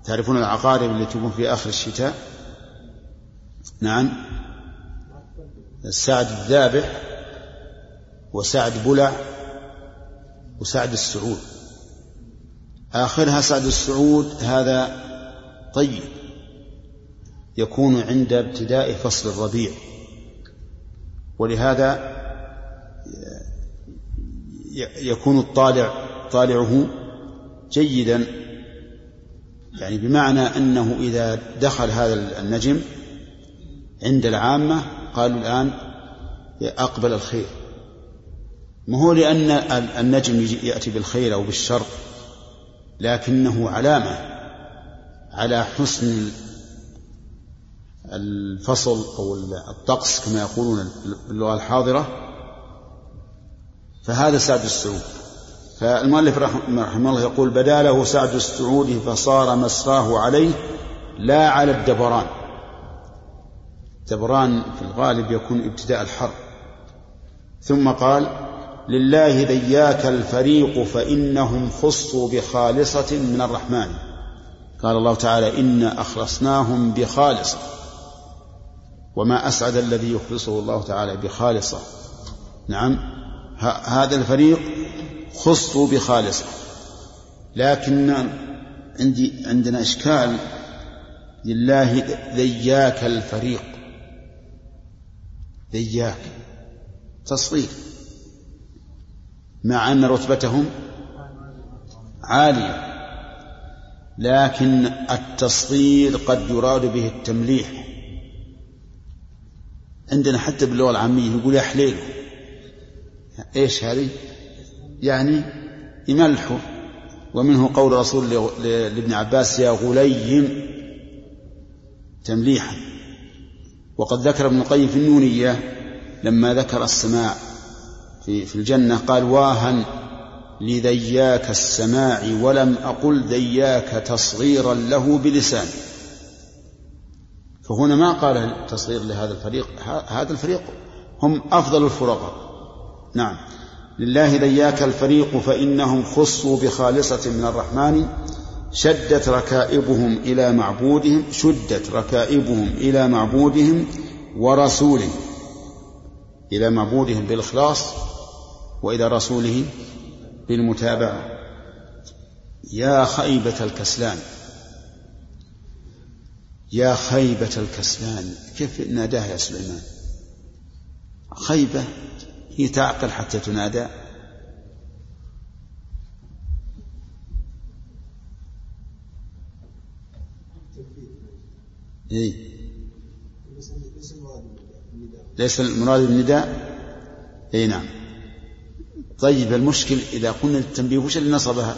تعرفون العقارب التي تكون في آخر الشتاء؟ نعم. السعد الذابح وسعد بلع وسعد السعود. آخرها سعد السعود هذا طيب يكون عند ابتداء فصل الربيع. ولهذا يكون الطالع طالعه جيدا. يعني بمعنى أنه إذا دخل هذا النجم عند العامة قالوا الآن أقبل الخير. ما هو لأن النجم يأتي بالخير أو بالشر؟ لكنه علامة على حسن الفصل أو الطقس كما يقولون باللغة الحاضرة. فهذا سعد السعود. فالمؤلف رحمه الله يقول بدا له سعد السعود فصار مسراه عليه لا على الدبران. دبران في الغالب يكون ابتداء الحرب ثم قال لله ذياك الفريق فإنهم خصوا بخالصة من الرحمن. قال الله تعالى إنا أخلصناهم بخالصة. وما أسعد الذي يخلصه الله تعالى بخالصة. نعم هذا الفريق خصوا بخالصة. لكن عندي عندنا إشكال. لله ذياك الفريق. ذياك تصغير مع أن رتبتهم عالية لكن التصغير قد يراد به التمليح. عندنا حتى باللغة العامية يقول يا إيش هذه؟ يعني يملحوا ومنه قول رسول لابن عباس يا غليم تمليحا. وقد ذكر ابن القيم في النونية لما ذكر السماع. في, في الجنة قال واها لذياك السماع ولم أقل ذياك تصغيرا له بلساني فهنا ما قال تصغير لهذا الفريق هذا الفريق هم أفضل الفرقاء نعم. لله ذياك الفريق فإنهم خصوا بخالصة من الرحمن شدت ركائبهم إلى معبودهم شدت ركائبهم إلى معبودهم ورسوله إلى معبودهم بالإخلاص وإلى رسوله بالمتابعة. يا خيبة الكسلان. يا خيبة الكسلان. كيف ناداه يا سليمان؟ خيبة هي تعقل حتى تنادى. إيه؟ ليس المراد بالنداء. اي نعم. طيب المشكل إذا قلنا التنبيه وش اللي نصبها؟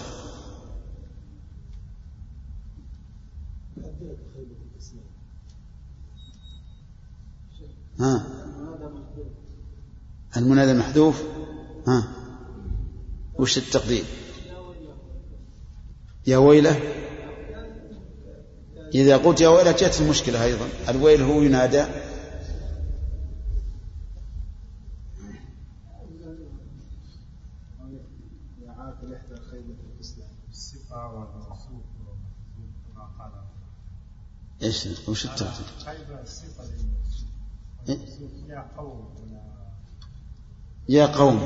ها؟ المنادى محذوف؟ ها؟ وش التقدير؟ يا ويله. إذا قلت يا ويله جت المشكلة أيضا. الويل هو ينادى. إيش وش الترتيب؟ يا قوم يا قوم.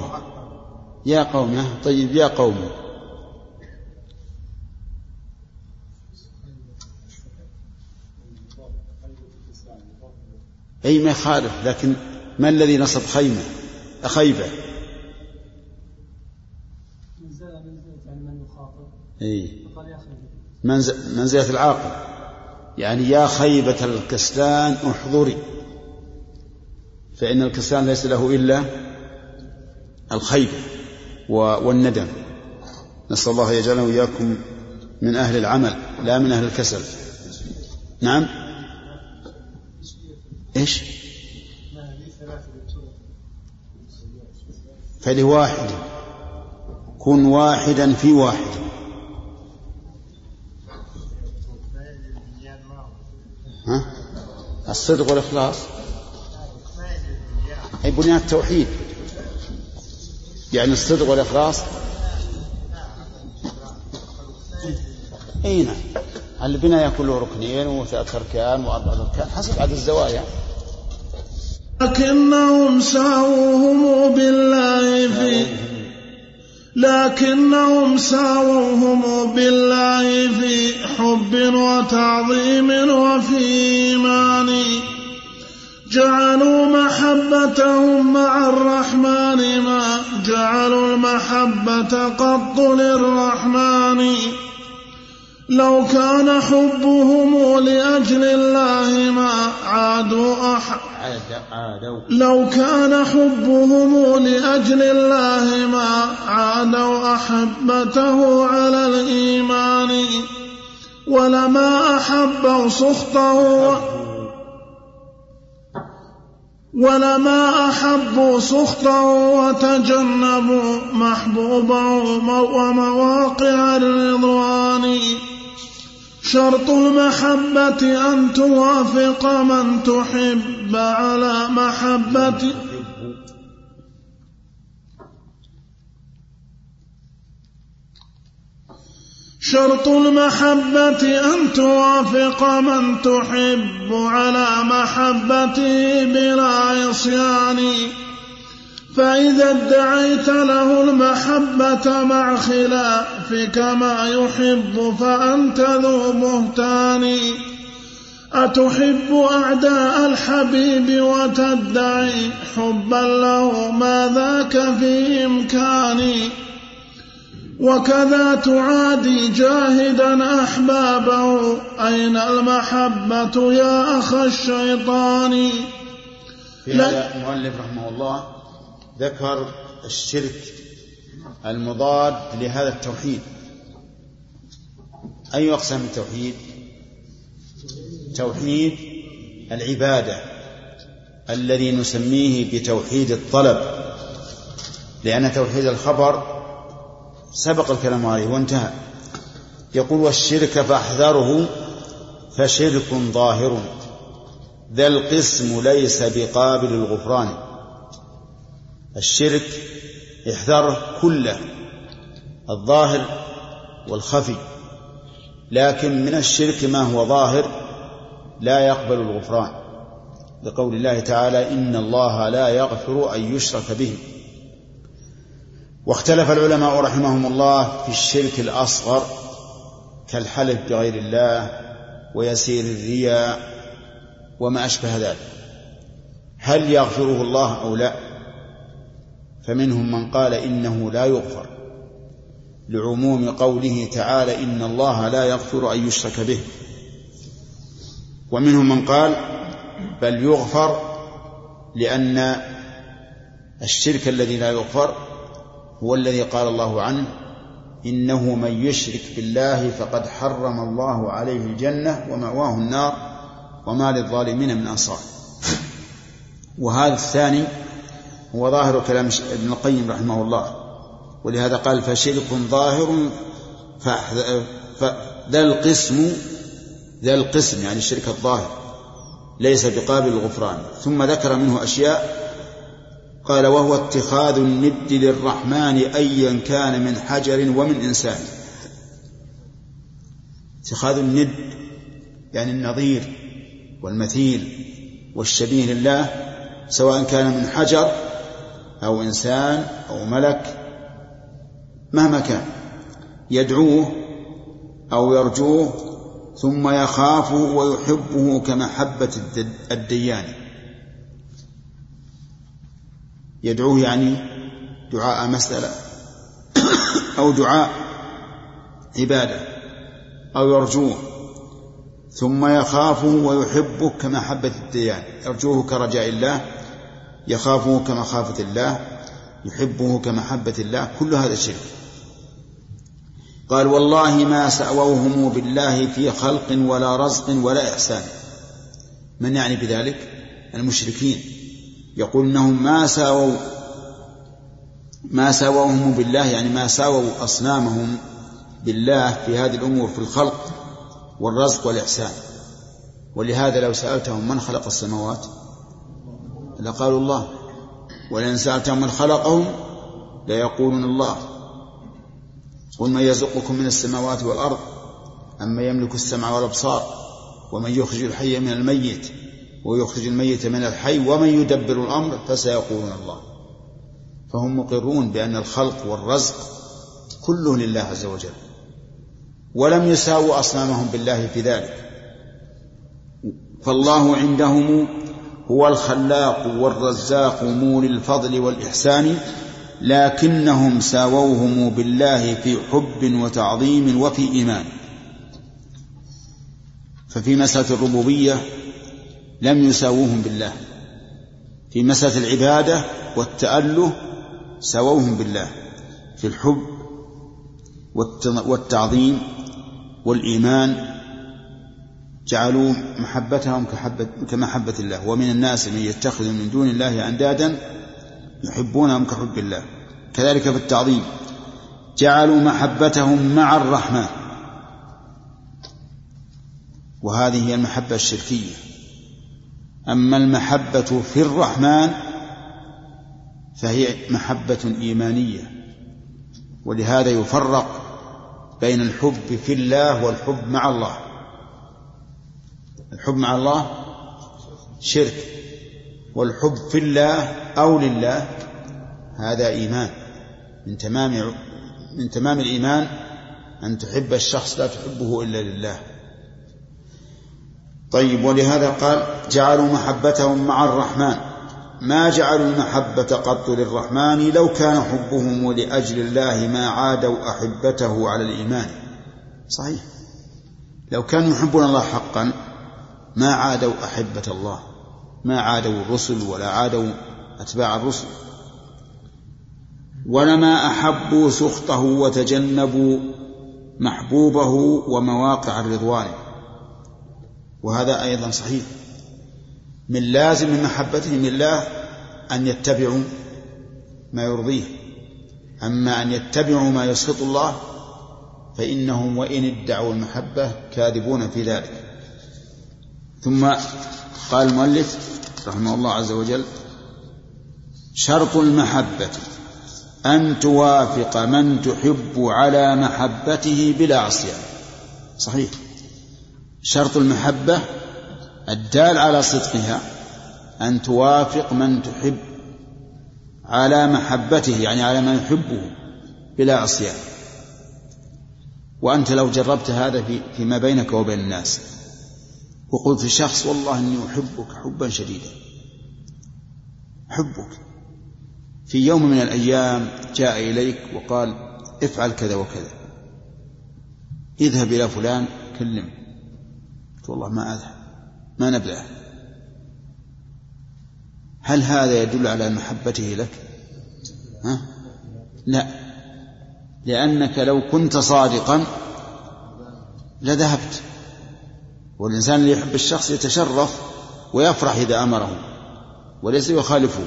يا قوم طيب يا قوم. أي ما يخالف لكن ما الذي نصب خيمة؟ خيبة. أي منزلة العاقل. يعني يا خيبة الكسلان احضري. فإن الكسلان ليس له إلا الخيبة والندم. نسأل الله يجعلنا وإياكم من أهل العمل لا من أهل الكسل. نعم؟ إيش؟ فلواحد. كن واحدا في واحد. ها؟ الصدق والإخلاص. أي بنيان التوحيد. يعني الصدق والإخلاص. أي نعم. البناء يكون له ركنين وثلاث أركان وأربعة أركان حسب عدد الزوايا. لكنهم ساووا بالله في لكنهم ساووهم بالله في حب وتعظيم وفي إيمان. جعلوا محبتهم مع الرحمن ما جعلوا المحبة قط للرحمن. لو كان حبهم لأجل الله ما عادوا أح لو كان حبهم لأجل الله ما عادوا أحبته على الإيمان ولما أحبوا سخطه ولما أحبوا سخطه وتجنبوا محبوبه ومواقع الرضوان شرط المحبة أن توافق من تحب على محبة. شرط المحبة أن توافق من تحب على محبته بلا عصيان. فإذا ادعيت له المحبة مع خلافك ما يحب فأنت ذو بهتان. أتحب أعداء الحبيب وتدعي حبا له ما ذاك في إمكاني وكذا تعادي جاهدا أحبابه أين المحبة يا أخ الشيطان؟ في هذا المؤلف رحمه الله ذكر الشرك المضاد لهذا التوحيد. أي أقسام التوحيد؟ توحيد العبادة الذي نسميه بتوحيد الطلب لأن توحيد الخبر سبق الكلام عليه وانتهى. يقول والشرك فأحذره فشرك ظاهر ذا القسم ليس بقابل الغفران. الشرك احذره كله الظاهر والخفي. لكن من الشرك ما هو ظاهر لا يقبل الغفران. لقول الله تعالى إن الله لا يغفر أن يشرك به. واختلف العلماء رحمهم الله في الشرك الأصغر كالحلف بغير الله ويسير الرياء وما أشبه ذلك. هل يغفره الله أو لا؟ فمنهم من قال إنه لا يغفر لعموم قوله تعالى إن الله لا يغفر أن يشرك به. ومنهم من قال بل يغفر لأن الشرك الذي لا يغفر هو الذي قال الله عنه إنه من يشرك بالله فقد حرم الله عليه الجنة ومأواه النار وما للظالمين من أنصار. وهذا الثاني هو ظاهر كلام ابن القيم رحمه الله ولهذا قال فشرك ظاهر فذا القسم ذا القسم يعني الشرك الظاهر ليس بقابل الغفران. ثم ذكر منه أشياء قال وهو اتخاذ الند للرحمن أيا كان من حجر ومن إنسان. اتخاذ الند يعني النظير والمثيل والشبيه لله سواء كان من حجر أو إنسان أو ملك مهما كان يدعوه أو يرجوه ثم يخافه ويحبه كمحبة الديان. يدعوه يعني دعاء مسألة أو دعاء عبادة أو يرجوه ثم يخافه ويحبه كمحبة الديان. يرجوه كرجاء الله يخافه كمخافة الله يحبه كمحبة الله كل هذا شرك. قال والله ما سأووهم بالله في خلق ولا رزق ولا إحسان. من يعني بذلك؟ المشركين. يقول إنهم ما ساووا ما سأووهم بالله يعني ما سأووا أصنامهم بالله في هذه الأمور في الخلق والرزق والإحسان. ولهذا لو سألتهم من خلق السماوات؟ لقالوا الله. ولئن سألتهم من خلقهم ليقولون الله. قل من يرزقكم من السماوات والأرض اما يملك السمع والأبصار ومن يخرج الحي من الميت ويخرج الميت من الحي ومن يدبر الأمر فسيقولون الله. فهم مقرون بأن الخلق والرزق كله لله عز وجل. ولم يساووا أصنامهم بالله في ذلك. فالله عندهم هو الخلاق والرزاق مولي الفضل والإحسان لكنهم ساووهم بالله في حب وتعظيم وفي إيمان. ففي مسألة الربوبية لم يساووهم بالله. في مسألة العبادة والتأله ساووهم بالله. في الحب والتعظيم والإيمان جعلوا محبتهم كمحبة الله. ومن الناس من يتخذ من دون الله أندادا يحبونهم كحب الله. كذلك في التعظيم. جعلوا محبتهم مع الرحمن. وهذه هي المحبة الشركية. أما المحبة في الرحمن فهي محبة إيمانية. ولهذا يفرق بين الحب في الله والحب مع الله. الحب مع الله شرك والحب في الله أو لله هذا إيمان. من تمام من تمام الإيمان أن تحب الشخص لا تحبه إلا لله. طيب ولهذا قال جعلوا محبتهم مع الرحمن. ما جعلوا المحبة قط للرحمن لو كان حبهم لأجل الله ما عادوا أحبته على الإيمان. صحيح. لو كانوا يحبون الله حقا ما عادوا أحبة الله ما عادوا الرسل ولا عادوا أتباع الرسل. ولما أحبوا سخطه وتجنبوا محبوبه ومواقع الرضوان. وهذا أيضا صحيح. من لازم محبتهم لله أن يتبعوا ما يرضيه. أما أن يتبعوا ما يسخط الله فإنهم وإن ادعوا المحبة كاذبون في ذلك. ثم قال المؤلف رحمه الله عز وجل شرط المحبة أن توافق من تحب على محبته بلا عصيان. صحيح. شرط المحبة الدال على صدقها أن توافق من تحب على محبته يعني على ما يحبه بلا عصيان. وأنت لو جربت هذا في فيما بينك وبين الناس وقلت في شخص والله إني أحبك حبا شديدا. حبك. في يوم من الأيام جاء إليك وقال افعل كذا وكذا. اذهب إلى فلان كلمه. قلت والله ما أذهب ما نبدأ. هل هذا يدل على محبته لك؟ ها؟ لا. لأنك لو كنت صادقا لذهبت. والإنسان اللي يحب الشخص يتشرف ويفرح إذا أمره وليس يخالفه.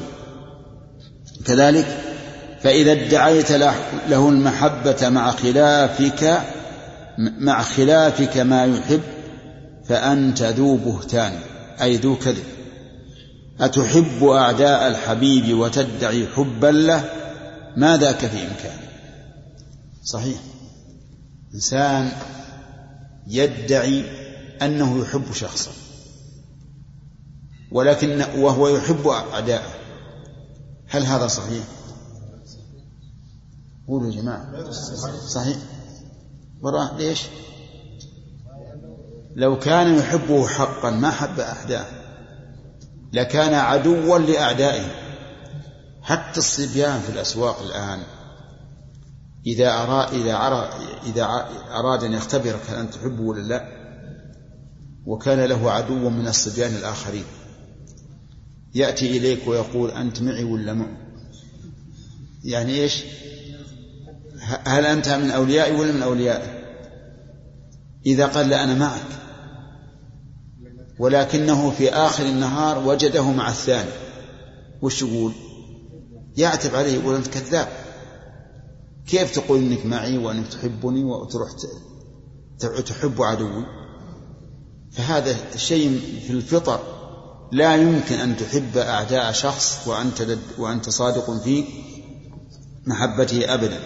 كذلك فإذا ادعيت له المحبة مع خلافك مع خلافك ما يحب فأنت ذو بهتان أي ذو كذب. أتحب أعداء الحبيب وتدعي حبا له؟ ما ذاك في إمكانه صحيح. إنسان يدعي أنه يحب شخصا. ولكن وهو يحب أعداءه هل هذا صحيح؟ قولوا يا جماعة. صحيح. وراء ليش؟ لو كان يحبه حقا ما حب أعداءه لكان عدوا لأعدائه. حتى الصبيان في الأسواق الآن. إذا أراد إذا أراد أن يختبرك هل أنت تحبه ولا لا وكان له عدو من الصبيان الآخرين. يأتي إليك ويقول أنت معي ولا معي يعني إيش؟ هل أنت من أوليائي ولا من أوليائي إذا قال لا أنا معك. ولكنه في آخر النهار وجده مع الثاني. وش يقول؟ يعتب عليه يقول أنت كذاب. كيف تقول إنك معي وأنك تحبني وتروح تحب عدوي؟ فهذا شيء في الفطر لا يمكن أن تحب أعداء شخص وأنت وأنت صادق في محبته أبدا.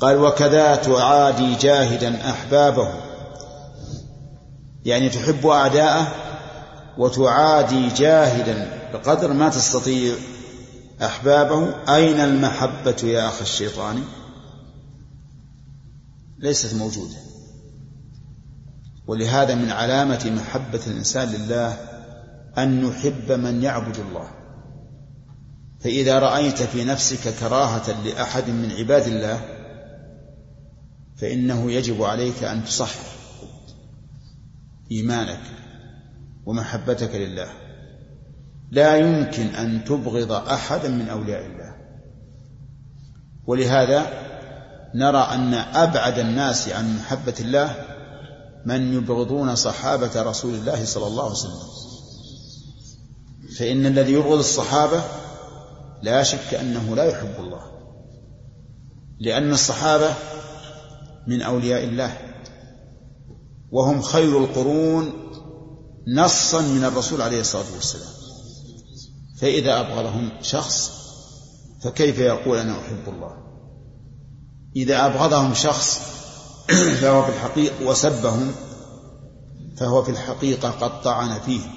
قال وكذا تعادي جاهدا أحبابه. يعني تحب أعداءه وتعادي جاهدا بقدر ما تستطيع أحبابه. أين المحبة يا أخ الشيطان؟ ليست موجودة. ولهذا من علامة محبة الإنسان لله أن يحب من يعبد الله. فإذا رأيت في نفسك كراهة لأحد من عباد الله فإنه يجب عليك أن تصحح إيمانك ومحبتك لله. لا يمكن أن تبغض أحدا من أولياء الله. ولهذا نرى أن أبعد الناس عن محبة الله من يبغضون صحابة رسول الله صلى الله عليه وسلم. فإن الذي يبغض الصحابة لا شك أنه لا يحب الله. لأن الصحابة من أولياء الله. وهم خير القرون نصا من الرسول عليه الصلاة والسلام. فإذا أبغضهم شخص فكيف يقول أنا أحب الله؟ إذا أبغضهم شخص فهو في الحقيقة وسبهم فهو في الحقيقة قد طعن فيهم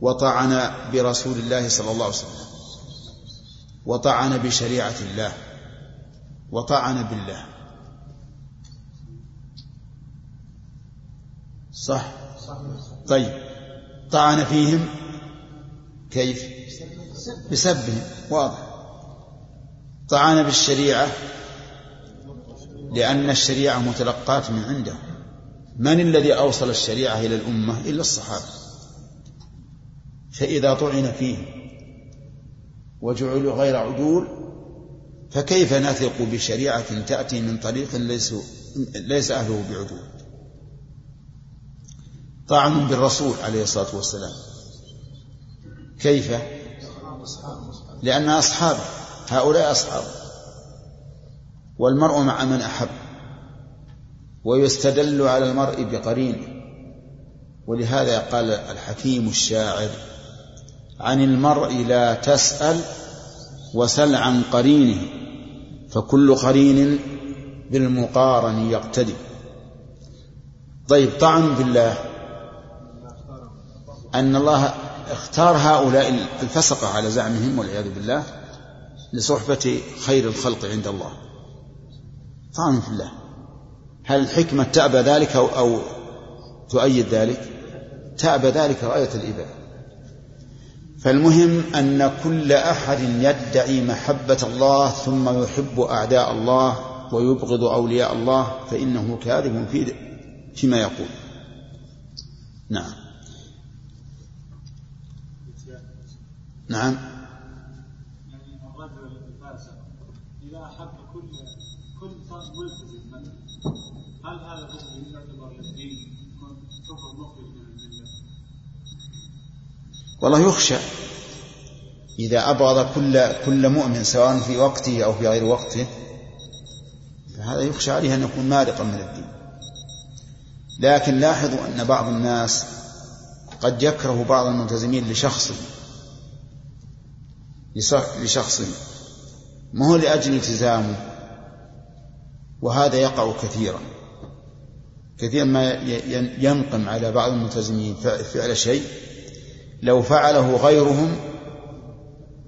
وطعن برسول الله صلى الله عليه وسلم وطعن بشريعة الله وطعن بالله. صح؟ طيب. طعن فيهم كيف؟ بسبهم. واضح. طعن بالشريعة لأن الشريعة متلقاة من عنده. من الذي أوصل الشريعة إلى الأمة؟ إلا الصحابة. فإذا طعن فيه وجعلوا غير عدول فكيف نثق بشريعة تأتي من طريق ليس ليس أهله بعدول؟ طعن بالرسول عليه الصلاة والسلام. كيف؟ لأن أصحابه هؤلاء أصحابه. والمرء مع من أحب ويستدل على المرء بقرينه ولهذا قال الحكيم الشاعر عن المرء لا تسأل وسل عن قرينه فكل قرين بالمقارن يقتدي. طيب طعن بالله. أن الله اختار هؤلاء الفسقة على زعمهم والعياذ بالله لصحبة خير الخلق عند الله. طعن في الله. هل الحكمة تأبى ذلك أو, أو تؤيد ذلك؟ تأبى ذلك غاية الإباء. فالمهم أن كل أحد يدعي محبة الله ثم يحب أعداء الله ويبغض أولياء الله فإنه كاذب في فيما يقول. نعم. نعم يعني الرجل الفاسق إذا أحب كل كل ملتزم هل هذا كفر يعتبر للدين كفر مخرج من المله؟ والله يخشى إذا أبغض كل كل مؤمن سواء في وقته أو في غير وقته فهذا يخشى عليه أن يكون مارقا من الدين. لكن لاحظوا أن بعض الناس قد يكره بعض الملتزمين لشخصه لشخص ما هو لأجل التزامه وهذا يقع كثيرا. كثيرا ما ينقم على بعض الملتزمين فعل شيء لو فعله غيرهم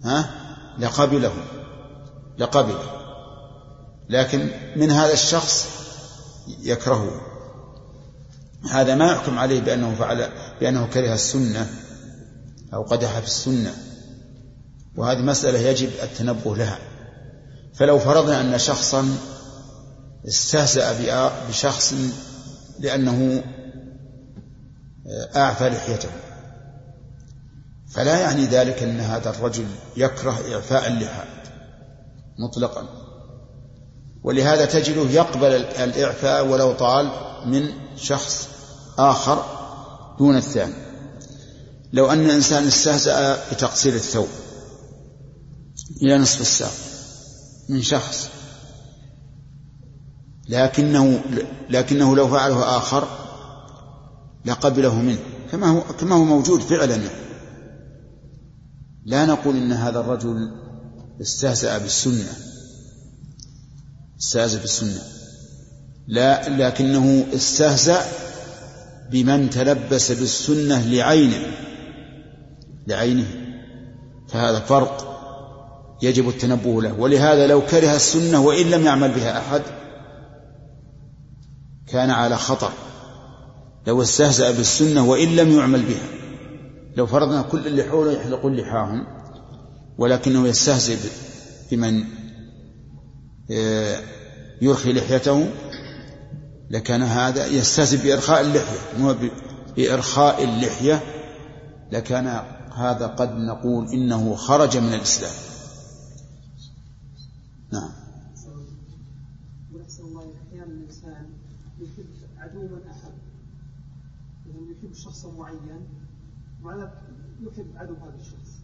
ها لقبله لقبله. لكن من هذا الشخص يكرهه. هذا ما يحكم عليه بأنه فعل بأنه كره السنة أو قدح في السنة. وهذه مسألة يجب التنبه لها. فلو فرضنا أن شخصا استهزأ بشخص لأنه أعفى لحيته. فلا يعني ذلك أن هذا الرجل يكره إعفاء اللحى مطلقا. ولهذا تجده يقبل الإعفاء ولو طال من شخص آخر دون الثاني. لو أن إنسان استهزأ بتقصير الثوب إلى نصف الساق من شخص لكنه لكنه لو فعله آخر لقبله منه كما هو كما هو موجود فعلا. لا نقول إن هذا الرجل استهزأ بالسنة. استهزأ بالسنة. لا لكنه استهزأ بمن تلبس بالسنة لعينه. لعينه. فهذا فرق يجب التنبه له. ولهذا لو كره السنة وإن لم يعمل بها أحد كان على خطر. لو استهزأ بالسنة وإن لم يعمل بها. لو فرضنا كل اللي حوله يحلقون لحاهم ولكنه يستهزئ بمن آه، يرخي لحيته لكان هذا يستهزئ بإرخاء اللحية. مو بإرخاء اللحية لكان هذا قد نقول إنه خرج من الإسلام. نعم ونحسن الله أحيانا الانسان يحب عدوا احب يعني يحب شخصا معين مع يحب عدو هذا الشخص.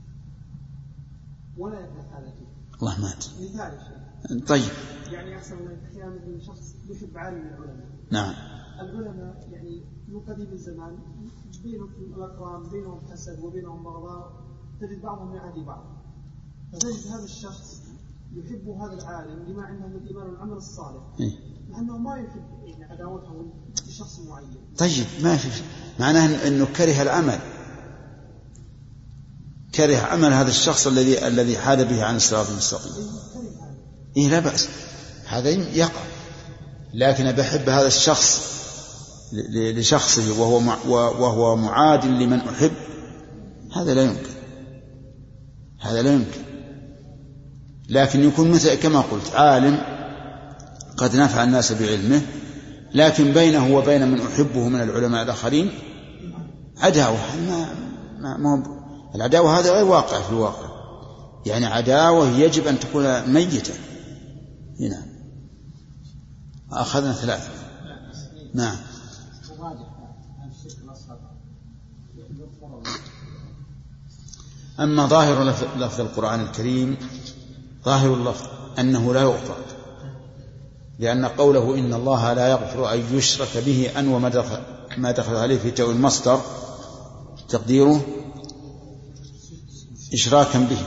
ولا هذا فيه الله مات مثال شيء. طيب. يعني أحسن الله أحيانا شخص يحب عالم من العلماء. نعم. العلماء يعني من قديم الزمان بينهم الاقران بينهم حسد وبينهم بغضاء تجد بعضهم يعادي بعض. فتجد هذا الشخص يحب هذا العالم لما عنده من الايمان والعمل الصالح. إيه؟ مع انه ما يحب يعني عداوته لشخص معين. طيب ما في معناه إنه كره العمل. كره عمل هذا الشخص الذي الذي حاد به عن الصراط المستقيم. إيه لا بأس. هذا يقع. لكن بحب هذا الشخص لشخصه وهو وهو معاد لمن أحب. هذا لا يمكن. هذا لا يمكن. لكن يكون مثل كما قلت عالم قد نفع الناس بعلمه لكن بينه وبين من أحبه من العلماء الآخرين عداوة ما ما العداوة هذا غير واقع في الواقع. يعني عداوة يجب أن تكون ميتة. هنا. أخذنا ثلاثة. نعم. أما ظاهر لف- لفظ القرآن الكريم ظاهر اللفظ أنه لا يغفر. لأن قوله إن الله لا يغفر أن يشرك به أن وما دخل عليه في تأويل المصدر تقديره إشراكا به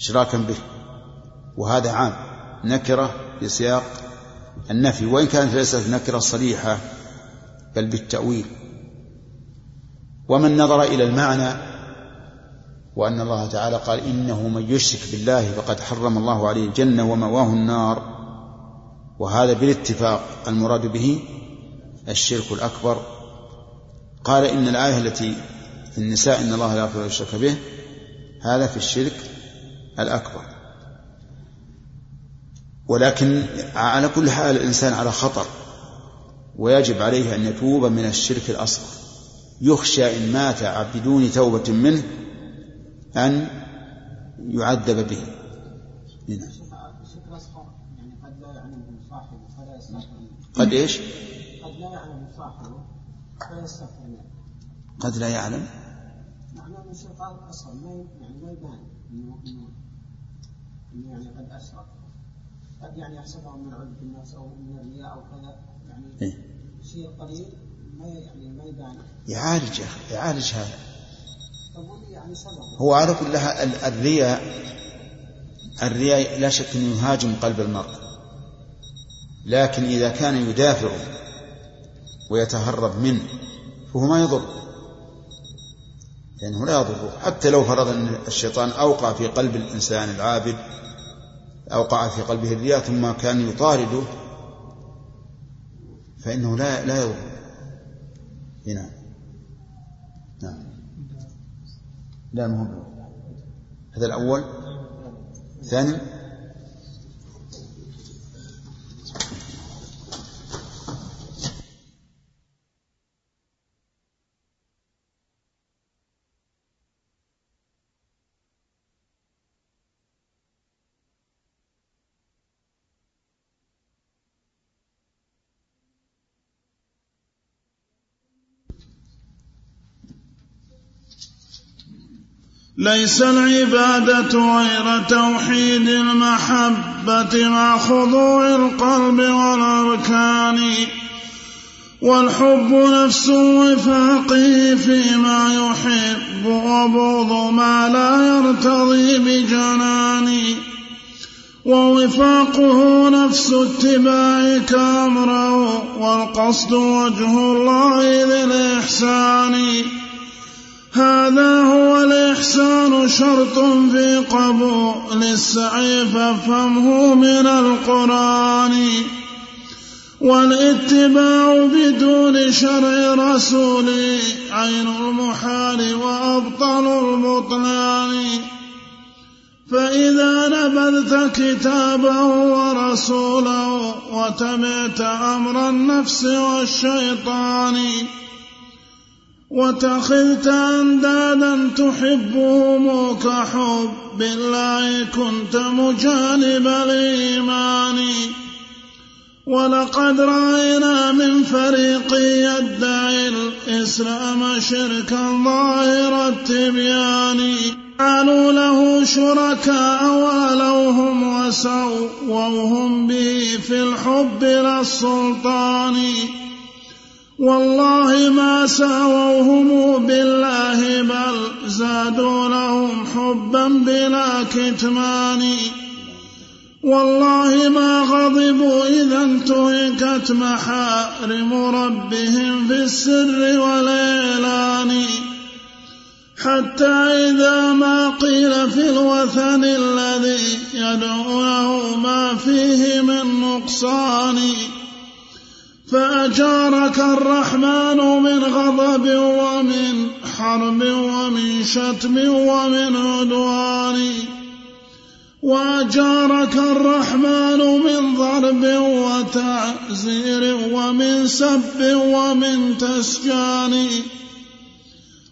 إشراكا به. وهذا عام. نكرة في سياق النفي. وإن كانت ليست نكرة صريحة بل بالتأويل. ومن نظر إلى المعنى وأن الله تعالى قال إنه من يشرك بالله فقد حرم الله عليه الجنة ومواه النار. وهذا بالاتفاق المراد به الشرك الأكبر. قال إن الآية التي في النساء إن الله لا يغفر أن يشرك به هذا في الشرك الأكبر. ولكن على كل حال الإنسان على خطر ويجب عليه أن يتوب من الشرك الأصغر. يخشى إن مات بدون توبة منه أن يعذب به. هنا. يعني قد إيش؟ قد لا يعلمه صاحبه قد لا يعلم يبان إنه يعني قد قد يعني يحسبه من عبد الناس أو من الرياء أو كذا. يعني إيه. شيء قليل ما يعني ما يبان. يعالج يا أخي يعالج هذا. يعني هو على كل الرياء الرياء لا شك أنه يهاجم قلب المرء. لكن إذا كان يدافع ويتهرب منه فهو ما يضر. لأنه لا يضره حتى لو فرض أن الشيطان أوقع في قلب الإنسان العابد أوقع في قلبه الرياء ثم كان يطارده فإنه لا لا يضر. هنا. نعم. لا مهم هذا الأول. ثاني ليس العبادة غير توحيد المحبة مع خضوع القلب والأركان والحب نفس وفاقه فيما يحب وبغض ما لا يرتضي بجنان ووفاقه نفس اتباعك أمره والقصد وجه الله ذي الإحسان هذا هو الإحسان شرط في قبول السعي فافهمه من القرآن. والاتباع بدون شرع رسولي عين المحال وأبطل البطلان. فإذا نبذت كتابه ورسوله وتبعت أمر النفس والشيطان واتخذت أندادا تحبهم كحب الله كنت مجانب الإيمان. ولقد رأينا من فريق يدعي الإسلام شركا ظاهر التبيان. قالوا له شركاء ولوهم وسووهم به في الحب للسلطان والله ما ساووهم بالله بل زادوا لهم حبا بلا كتمان. والله ما غضبوا إذا انتهكت محارم ربهم في السر والإعلان. حتى إذا ما قيل في الوثن الذي يدعونه ما فيه من نقصان. فأجارك الرحمن من غضب ومن حرب ومن شتم ومن عدوان. وأجارك الرحمن من ضرب وتعزير ومن سب ومن تسجان.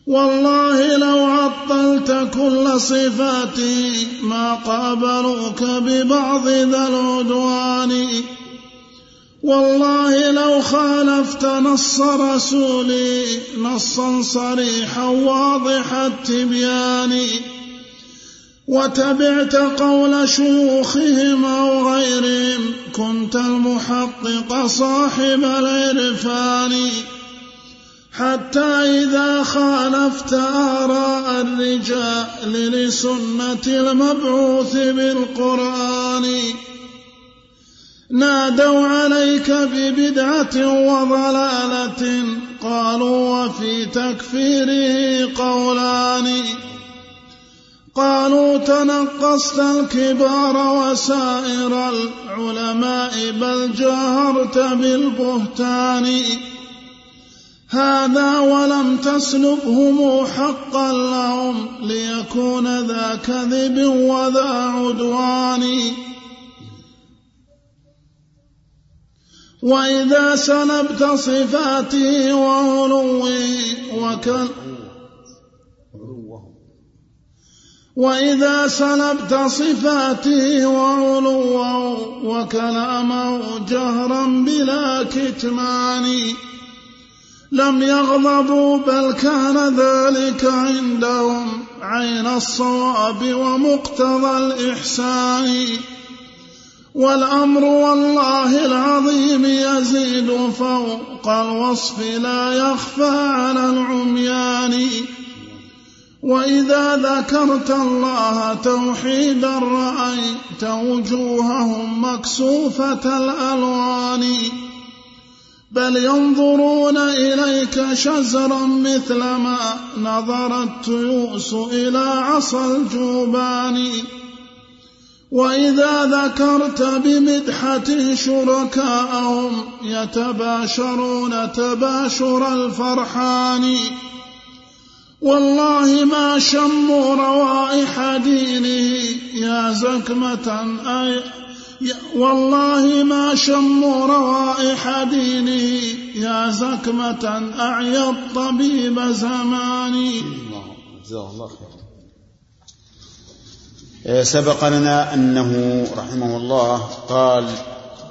والله لو عطلت كل صفاتي ما قابلوك ببعض ذا العدوان. والله لو خالفت نص رسولي نصا صريحا واضح التبيان وتبعت قول شيوخهم أو غيرهم كنت المحقق صاحب العرفان حتى إذا خالفت آراء الرجال لسنة المبعوث بالقرآن نادوا عليك ببدعة وضلالة. قالوا وفي تكفيره قولان. قالوا تنقصت الكبار وسائر العلماء بل جاهرت بالبهتان. هذا ولم تسلبهم حقا لهم ليكون ذا كذب وذا عدوان. وإذا سلبت صفاتي وعلوي وكل وإذا سلبت صفاتي وعلوه وكلامه جهرا بلا كتمان لم يغضبوا بل كان ذلك عندهم عين الصواب ومقتضى الإحسان. والأمر والله العظيم يزيد فوق الوصف لا يخفى على العميان. وإذا ذكرت الله توحيدا رأيت وجوههم مكسوفة الألوان. بل ينظرون إليك شزرا مثل ما نظر التيوس إلى عصا الجوبان. وإذا ذكرت بمدحة شركاءهم يتباشرون تباشر الفرحان. والله ما شموا روائح دينه يا زكمة أي والله ما شموا روائح دينه يا زكمة أعيا الطبيب زماني. جزاه الله خيرا سبق لنا أنه رحمه الله قال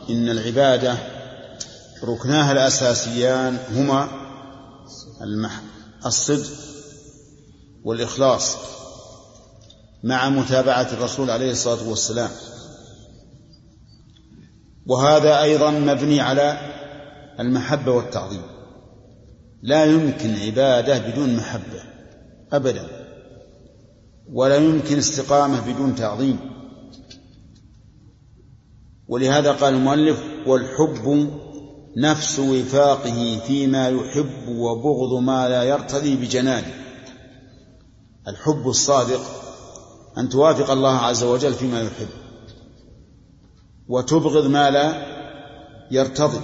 إن العبادة ركناها الأساسيان هما. الصدق والإخلاص مع متابعة الرسول عليه الصلاة والسلام وهذا أيضا مبني على المحبة والتعظيم لا يمكن عبادة بدون محبة أبدا ولا يمكن استقامة بدون تعظيم. ولهذا قال المؤلف والحب نفس وفاقه فيما يحب وبغض ما لا يرتضي بجنانه الحب الصادق أن توافق الله عز وجل فيما يحب. وتبغض ما لا يرتضي.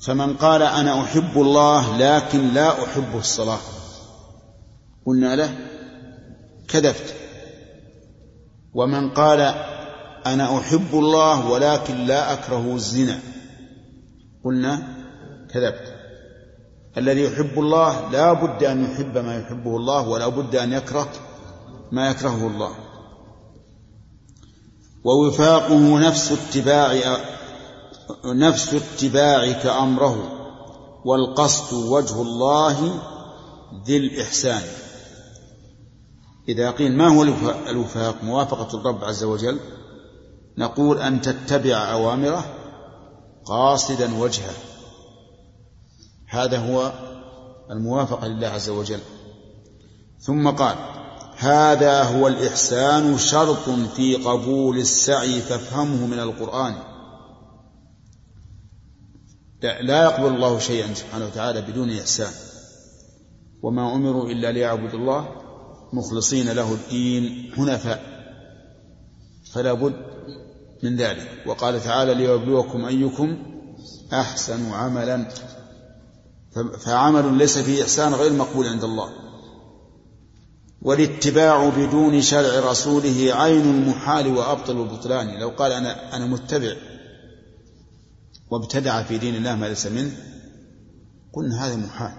فمن قال أنا أحب الله لكن لا أحب الصلاة. قلنا له كذبت ومن قال أنا أحب الله ولكن لا أكره الزنا. قلنا كذبت. الذي يحب الله لا بد أن يحب ما يحبه الله ولا بد أن يكره ما يكرهه الله. ووفاقه نفس اتباع نفس اتباعك امره والقصد وجه الله ذي الإحسان. إذا قيل ما هو الوفاق؟ موافقة الرب عز وجل. نقول أن تتبع أوامره قاصدا وجهه. هذا هو الموافقة لله عز وجل. ثم قال هذا هو الإحسان شرط في قبول السعي فافهمه من القرآن. لا يقبل الله شيئا سبحانه وتعالى بدون إحسان. وما أمروا إلا ليعبدوا الله مخلصين له الدين حنفاء فلا بد من ذلك. وقال تعالى ليبلوكم أيكم أحسن عملا. فعمل ليس فيه إحسان غير مقبول عند الله. والاتباع بدون شرع رسوله عين المحال وأبطل البطلان. لو قال أنا أنا متبع وابتدع في دين الله ما ليس منه قلنا هذا محال.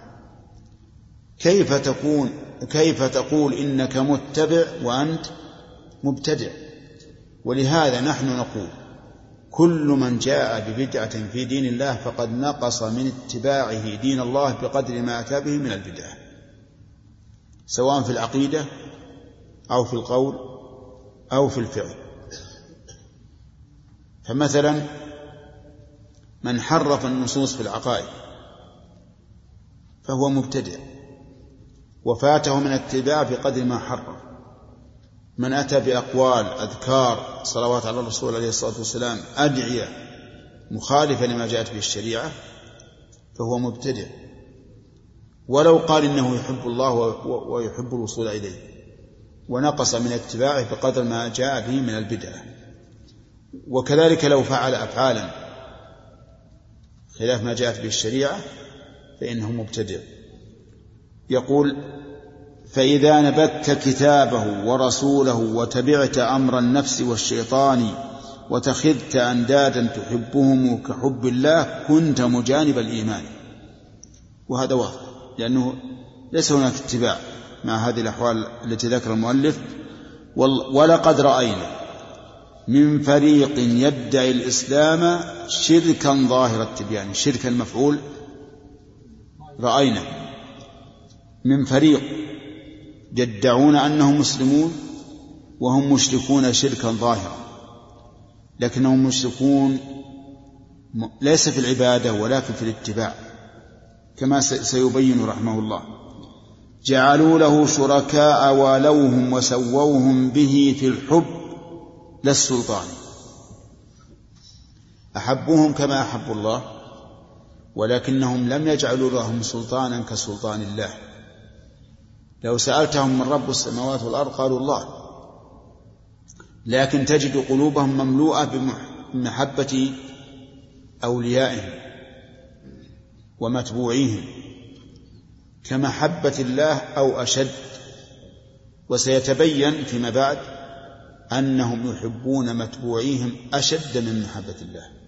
كيف تكون كيف تقول إنك متبع وأنت مبتدع؟ ولهذا نحن نقول كل من جاء ببدعة في دين الله فقد نقص من اتباعه دين الله بقدر ما أتى به من البدعة سواء في العقيدة أو في القول أو في الفعل. فمثلا من حرف النصوص في العقائد فهو مبتدع. وفاته من الاتباع بقدر ما حرف من أتى بأقوال أذكار صلوات على الرسول عليه الصلاة والسلام أدعية مخالفة لما جاءت به الشريعة فهو مبتدع. ولو قال إنه يحب الله ويحب الوصول إليه. ونقص من اتباعه بقدر ما جاء به من البدعة. وكذلك لو فعل أفعالا خلاف ما جاءت به الشريعة فإنه مبتدع. يقول فإذا نبذت كتابه ورسوله وتبعت أمر النفس والشيطان وتخذت أندادا تحبهم كحب الله كنت مجانب الإيمان. وهذا واضح لأنه ليس هناك اتباع مع هذه الأحوال التي ذكر المؤلف. ولقد رأينا من فريق يدعي الإسلام شركا ظاهر التبيان شركا المفعول. رأينا من فريق يدعون أنهم مسلمون وهم مشركون شركا ظاهرا. لكنهم مشركون ليس في العبادة ولكن في الاتباع كما سيبين رحمه الله. جعلوا له شركاء والوهم وسووهم به في الحب لا السلطان. أحبوهم كما أحب الله ولكنهم لم يجعلوا لهم سلطانا كسلطان الله. لو سألتهم من رب السماوات والأرض قالوا الله. لكن تجد قلوبهم مملوءة بمحبة أوليائهم ومتبوعيهم كمحبة الله أو أشد. وسيتبين فيما بعد أنهم يحبون متبوعيهم أشد من محبة الله.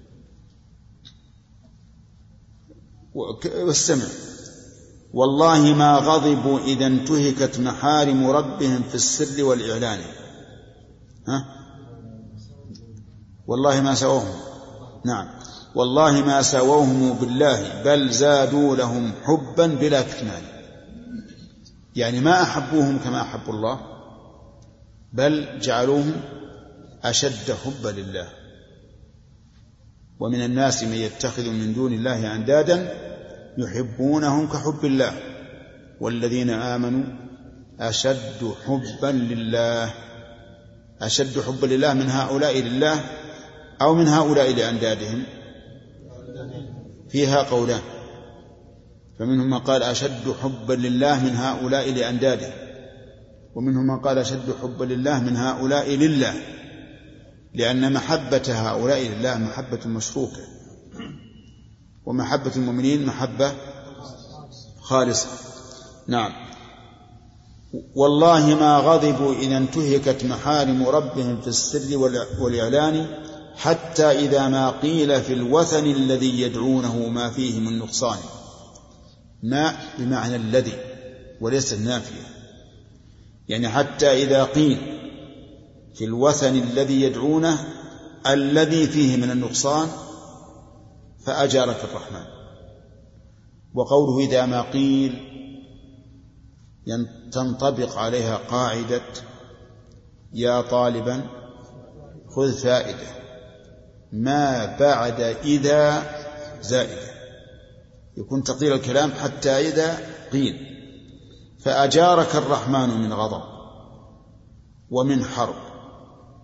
والسمع. والله ما غضبوا إذا انتهكت محارم ربهم في السر والإعلان. ها؟ والله ما سووهم. نعم. والله ما سووهم بالله بل زادوا لهم حبا بلا كتمان. يعني ما أحبوهم كما أحب الله بل جعلوهم أشد حبا لله. ومن الناس من يتخذ من دون الله أندادا يحبونهم كحب الله والذين آمنوا أشد حبا لله أشد حبا لله من هؤلاء لله أو من هؤلاء لأندادهم. فيها قولان فمنهم من قال أشد حبا لله من هؤلاء لأنداده ومنهم من قال أشد حبا لله من هؤلاء لله لأن محبة هؤلاء لله محبة مشروكة ومحبة المؤمنين محبة خالصة. نعم. والله ما غضبوا إذا انتهكت محارم ربهم في السر والإعلان حتى إذا ما قيل في الوثن الذي يدعونه ما فيه من نقصان. ما بمعنى الذي وليس النافية. يعني حتى إذا قيل في الوثن الذي يدعونه الذي فيه من النقصان فأجارك الرحمن. وقوله إذا ما قيل تنطبق عليها قاعدة يا طالبا خذ فائدة. ما بعد إذا زائدة. يكون تقدير الكلام حتى إذا قيل. فأجارك الرحمن من غضب ومن حرب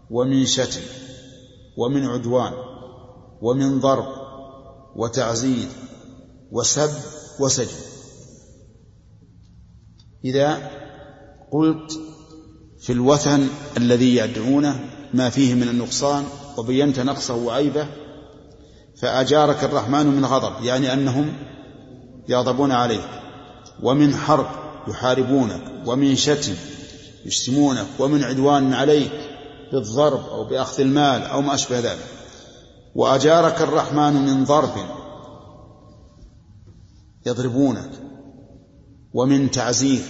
ومن شتم ومن عدوان ومن ضرب وتعزير وسب وسجن. إذا قلت في الوثن الذي يدعونه ما فيه من النقصان وبينت نقصه وعيبه فأجارك الرحمن من غضب يعني أنهم يغضبون عليك ومن حرب يحاربونك ومن شتم يشتمونك ومن عدوان عليك بالضرب أو بأخذ المال أو ما أشبه ذلك. وأجارك الرحمن من ضرب يضربونك ومن تعزير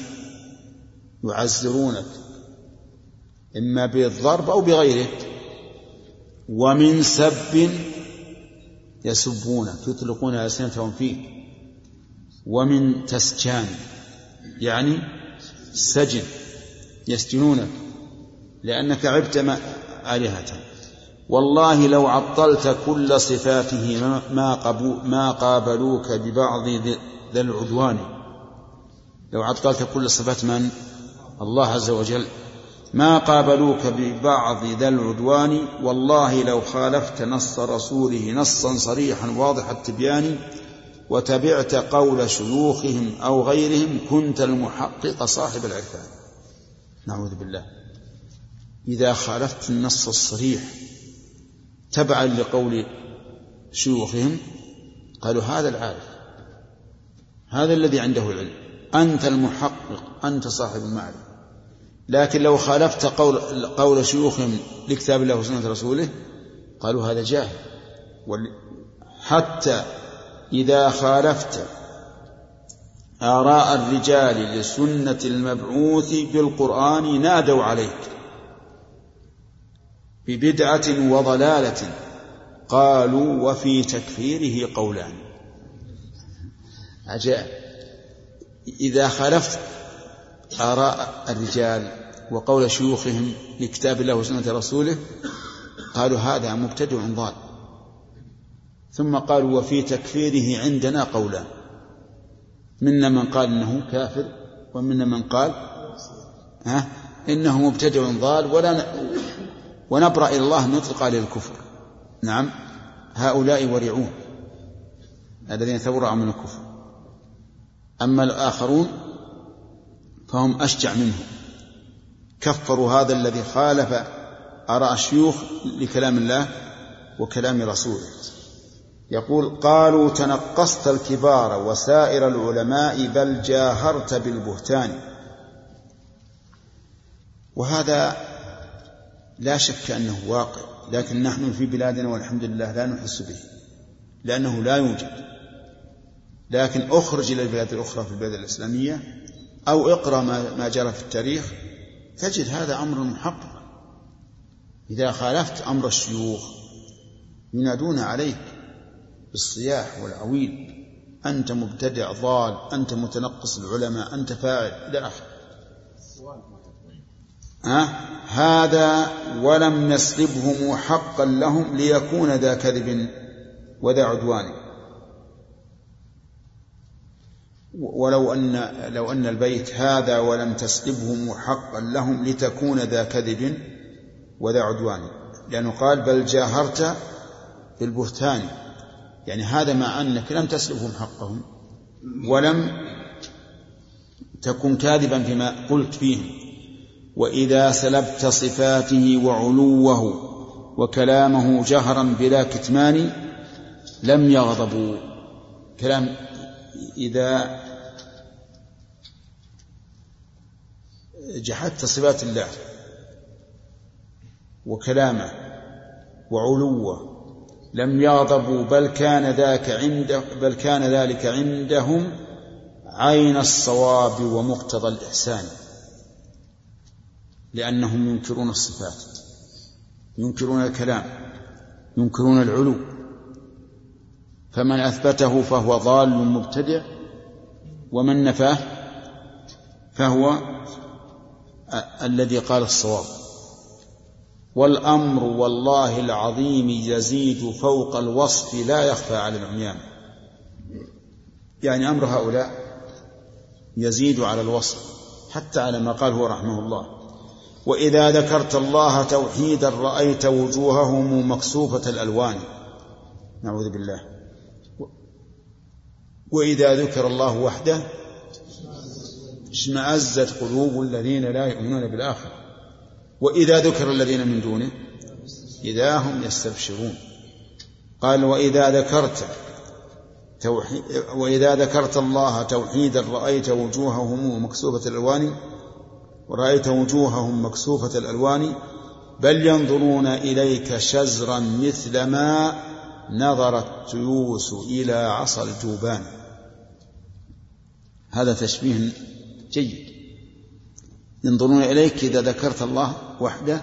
يعزرونك إما بالضرب أو بغيره ومن سب يسبونك يطلقون ألسنتهم فيك ومن تسجان يعني سجن يسجنونك لأنك عبت آلهة. والله لو عطلت كل صفاته ما, قبو ما قابلوك ببعض ذي العدوان. لو عطلت كل صفات من؟ الله عز وجل. ما قابلوك ببعض ذا العدوان. والله لو خالفت نص رسوله نصا صريحا واضح التبيان وتبعت قول شيوخهم أو غيرهم كنت المحقق صاحب العرفان. نعوذ بالله. إذا خالفت النص الصريح تبعا لقول شيوخهم قالوا هذا العارف هذا الذي عنده العلم أنت المحقق أنت صاحب المعرفة. لكن لو خالفت قول قول شيوخهم لكتاب الله وسنة رسوله قالوا هذا جاهل. حتى إذا خالفت آراء الرجال لسنة المبعوث بالقرآن نادوا عليك. ببدعة وضلالة قالوا وفي تكفيره قولان عجائب إذا خالفت آراء الرجال وقول شيوخهم لكتاب الله وسنة رسوله قالوا هذا مبتدع ضال ثم قالوا وفي تكفيره عندنا قولان منا من قال إنه كافر ومنا من قال ها إنه مبتدع ضال ولا. ونبرأ إلى الله نطلق عليه الكفر. نعم. هؤلاء ورعون الذين تبرأوا من الكفر. أما الآخرون فهم أشجع منه كفروا هذا الذي خالف آراء الشيوخ لكلام الله وكلام رسوله. يقول قالوا تنقصت الكبار وسائر العلماء بل جاهرت بالبهتان. وهذا لا شك أنه واقع لكن نحن في بلادنا والحمد لله لا نحس به لأنه لا يوجد. لكن أخرج إلى البلاد الأخرى في البلاد الإسلامية أو اقرأ ما جرى في التاريخ تجد هذا أمر محقق. إذا خالفت أمر الشيوخ ينادون عليك بالصياح والعويل أنت مبتدع ضال أنت متنقص العلماء أنت فاعل إلى آخره. هذا ولم نسلبهم حقا لهم ليكون ذا كذب وذا عدوان. ولو أن لو أن البيت هذا ولم تسلبهم حقا لهم لتكون ذا كذب وذا عدوان. لأنه قال بل جاهرت بالبهتان. يعني هذا مع أنك لم تسلبهم حقهم ولم تكن كاذبا فيما قلت فيهم. وإذا سلبت صفاته وعلوه وكلامه جهرا بلا كتمان لم يغضبوا. كلام إذا جحدت صفات الله وكلامه وعلوه لم يغضبوا بل كان ذاك عنده بل كان ذلك عندهم عين الصواب ومقتضى الإحسان. لأنهم ينكرون الصفات ينكرون الكلام ينكرون العلو. فمن أثبته فهو ضال مبتدع ومن نفاه فهو الذي قال الصواب. والأمر والله العظيم يزيد فوق الوصف لا يخفى على العميان. يعني أمر هؤلاء يزيد على الوصف حتى على ما قال هو رحمه الله. وإذا ذكرت الله توحيدا رأيت وجوههم مكسوفة الألوان. نعوذ بالله. وإذا ذكر الله وحده اشمأزت قلوب الذين لا يؤمنون بالآخرة. وإذا ذكر الذين من دونه إذا هم يستبشرون. قال وإذا ذكرت توحيد وإذا ذكرت الله توحيدا رأيت وجوههم مكسوفة الألوان ورأيت وجوههم مكسوفة الألوان بل ينظرون إليك شزرا مثل ما نظر التيوس إلى عصا الجوبان. هذا تشبيه جيد. ينظرون إليك إذا ذكرت الله وحده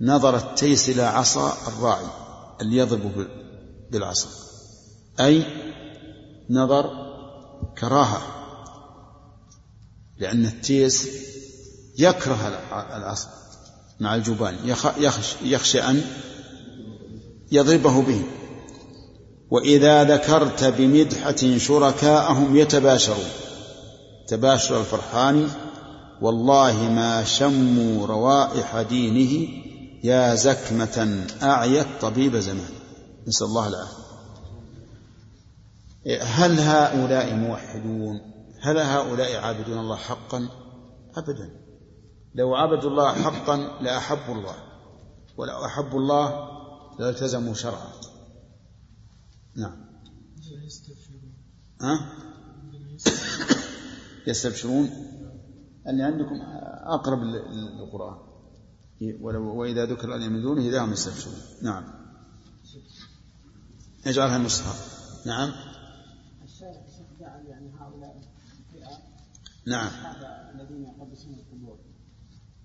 نظر التيس إلى عصا الراعي اللي يضرب بالعصا. أي نظر كراهة لأن التيس يكره العصا مع الجبان يخشى أن يضربه به. وإذا ذكرت بمدحة شركاءهم يتباشرون. تباشر الفرحان. والله ما شموا روائح دينه يا زكمة أعيت طبيب زمان. نسأل الله العافية. هل هؤلاء موحدون؟ هل هؤلاء عابدون الله حقا؟ أبدا. لو عبدوا الله حقا لأحبوا الله ولو أحبوا الله لالتزموا شرعه نعم. ها؟ يستبشرون. اللي عندكم أقرب للقرآن. وإذا ذكر الذين من دونه إذا هم يستبشرون. نعم. نجعلها مصحف نعم. يعني هؤلاء نعم الذين يقدسون القبور اي فلا يعني هذه الفئه يعني عامه تشمل هؤلاء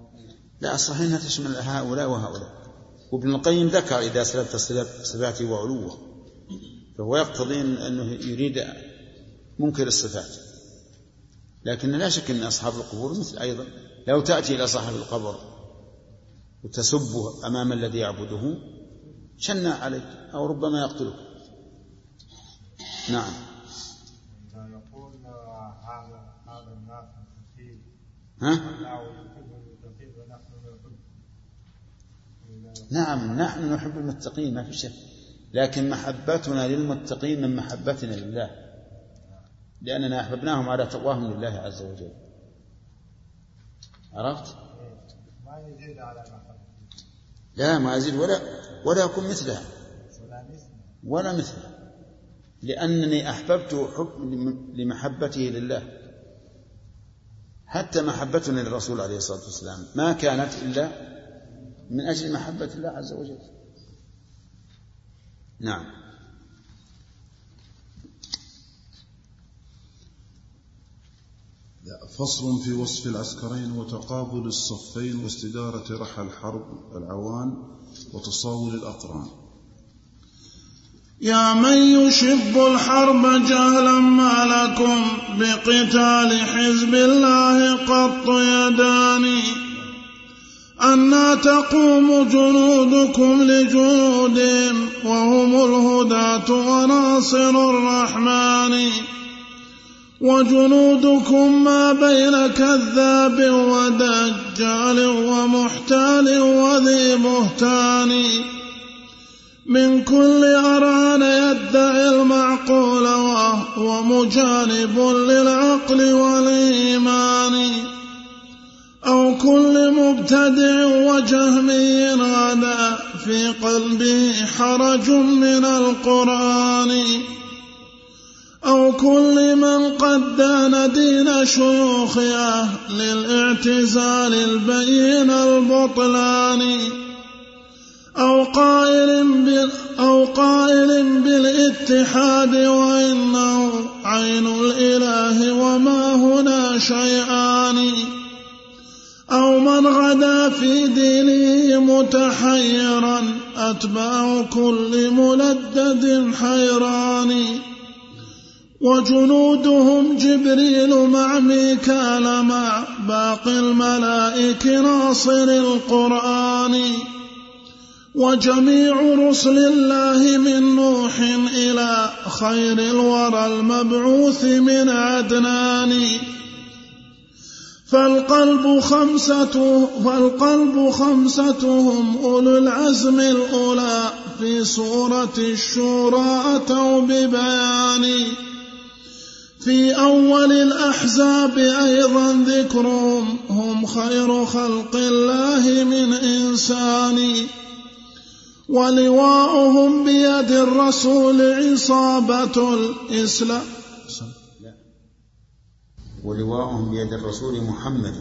وغيرهم. لا الصحيح أنها تشمل هؤلاء وهؤلاء. وابن القيم ذكر إذا سلبت صفاته وعلوة. فهو يقتضي أنه يريد منكر الصفات. لكن لا شك إن أصحاب القبور مثل أيضا. لو تأتي إلى صاحب القبر وتسبه أمام الذي يعبده شنع عليك؟ أو ربما يقتلك. نعم يقول هذا هذا الناس ها؟ نعم نحن نحب المتقين ما في شك. لكن محبتنا للمتقين من محبتنا لله. لأننا أحببناهم على تقواهم لله عز وجل. عرفت؟ ما يزيد على لا ما يزيد ولا ولا يكون مثلها ولا مثلها لأنني أحببته حب لمحبته لله. حتى محبتنا للرسول عليه الصلاة والسلام ما كانت إلا من أجل محبة الله عز وجل. نعم. فصل في وصف العسكرين وتقابل الصفين واستدارة رحى الحرب العوان وتصاول الأقران. يا من يشب الحرب جهلا ما لكم بقتال حزب الله قط يداني أنا تقوم جنودكم لجنودهم وهم الهداة وناصر الرحمن. وجنودكم ما بين كذاب ودجال ومحتال وذي بهتان. من كل أران يدعي المعقول وهو مجانب للعقل والإيمان. أو كل مبتدع وجهمي غدا في قلبه حرج من القرآن. أو كل من قد دان دين شيوخ أهل الاعتزال البين البطلان. أو قائل بال أو قائل بالاتحاد وإنه عين الإله وما هنا شيئان. أو من غدا في دينه متحيرا أتباع كل ملدد حيران. وجنودهم جبريل مع ميكال مع باقي الملائك ناصر القرآن. وجميع رسل الله من نوح إلى خير الورى المبعوث من عدنان. فالقلب خمسة فالقلب خمستهم أولو العزم الأولى في سورة الشورى أتوا ببيان. في أول الأحزاب أيضا ذكرهم هم خير خلق الله من إنسان. ولواؤهم بيد الرسول عصابة الإسلام. ولواؤهم بيد الرسول محمد.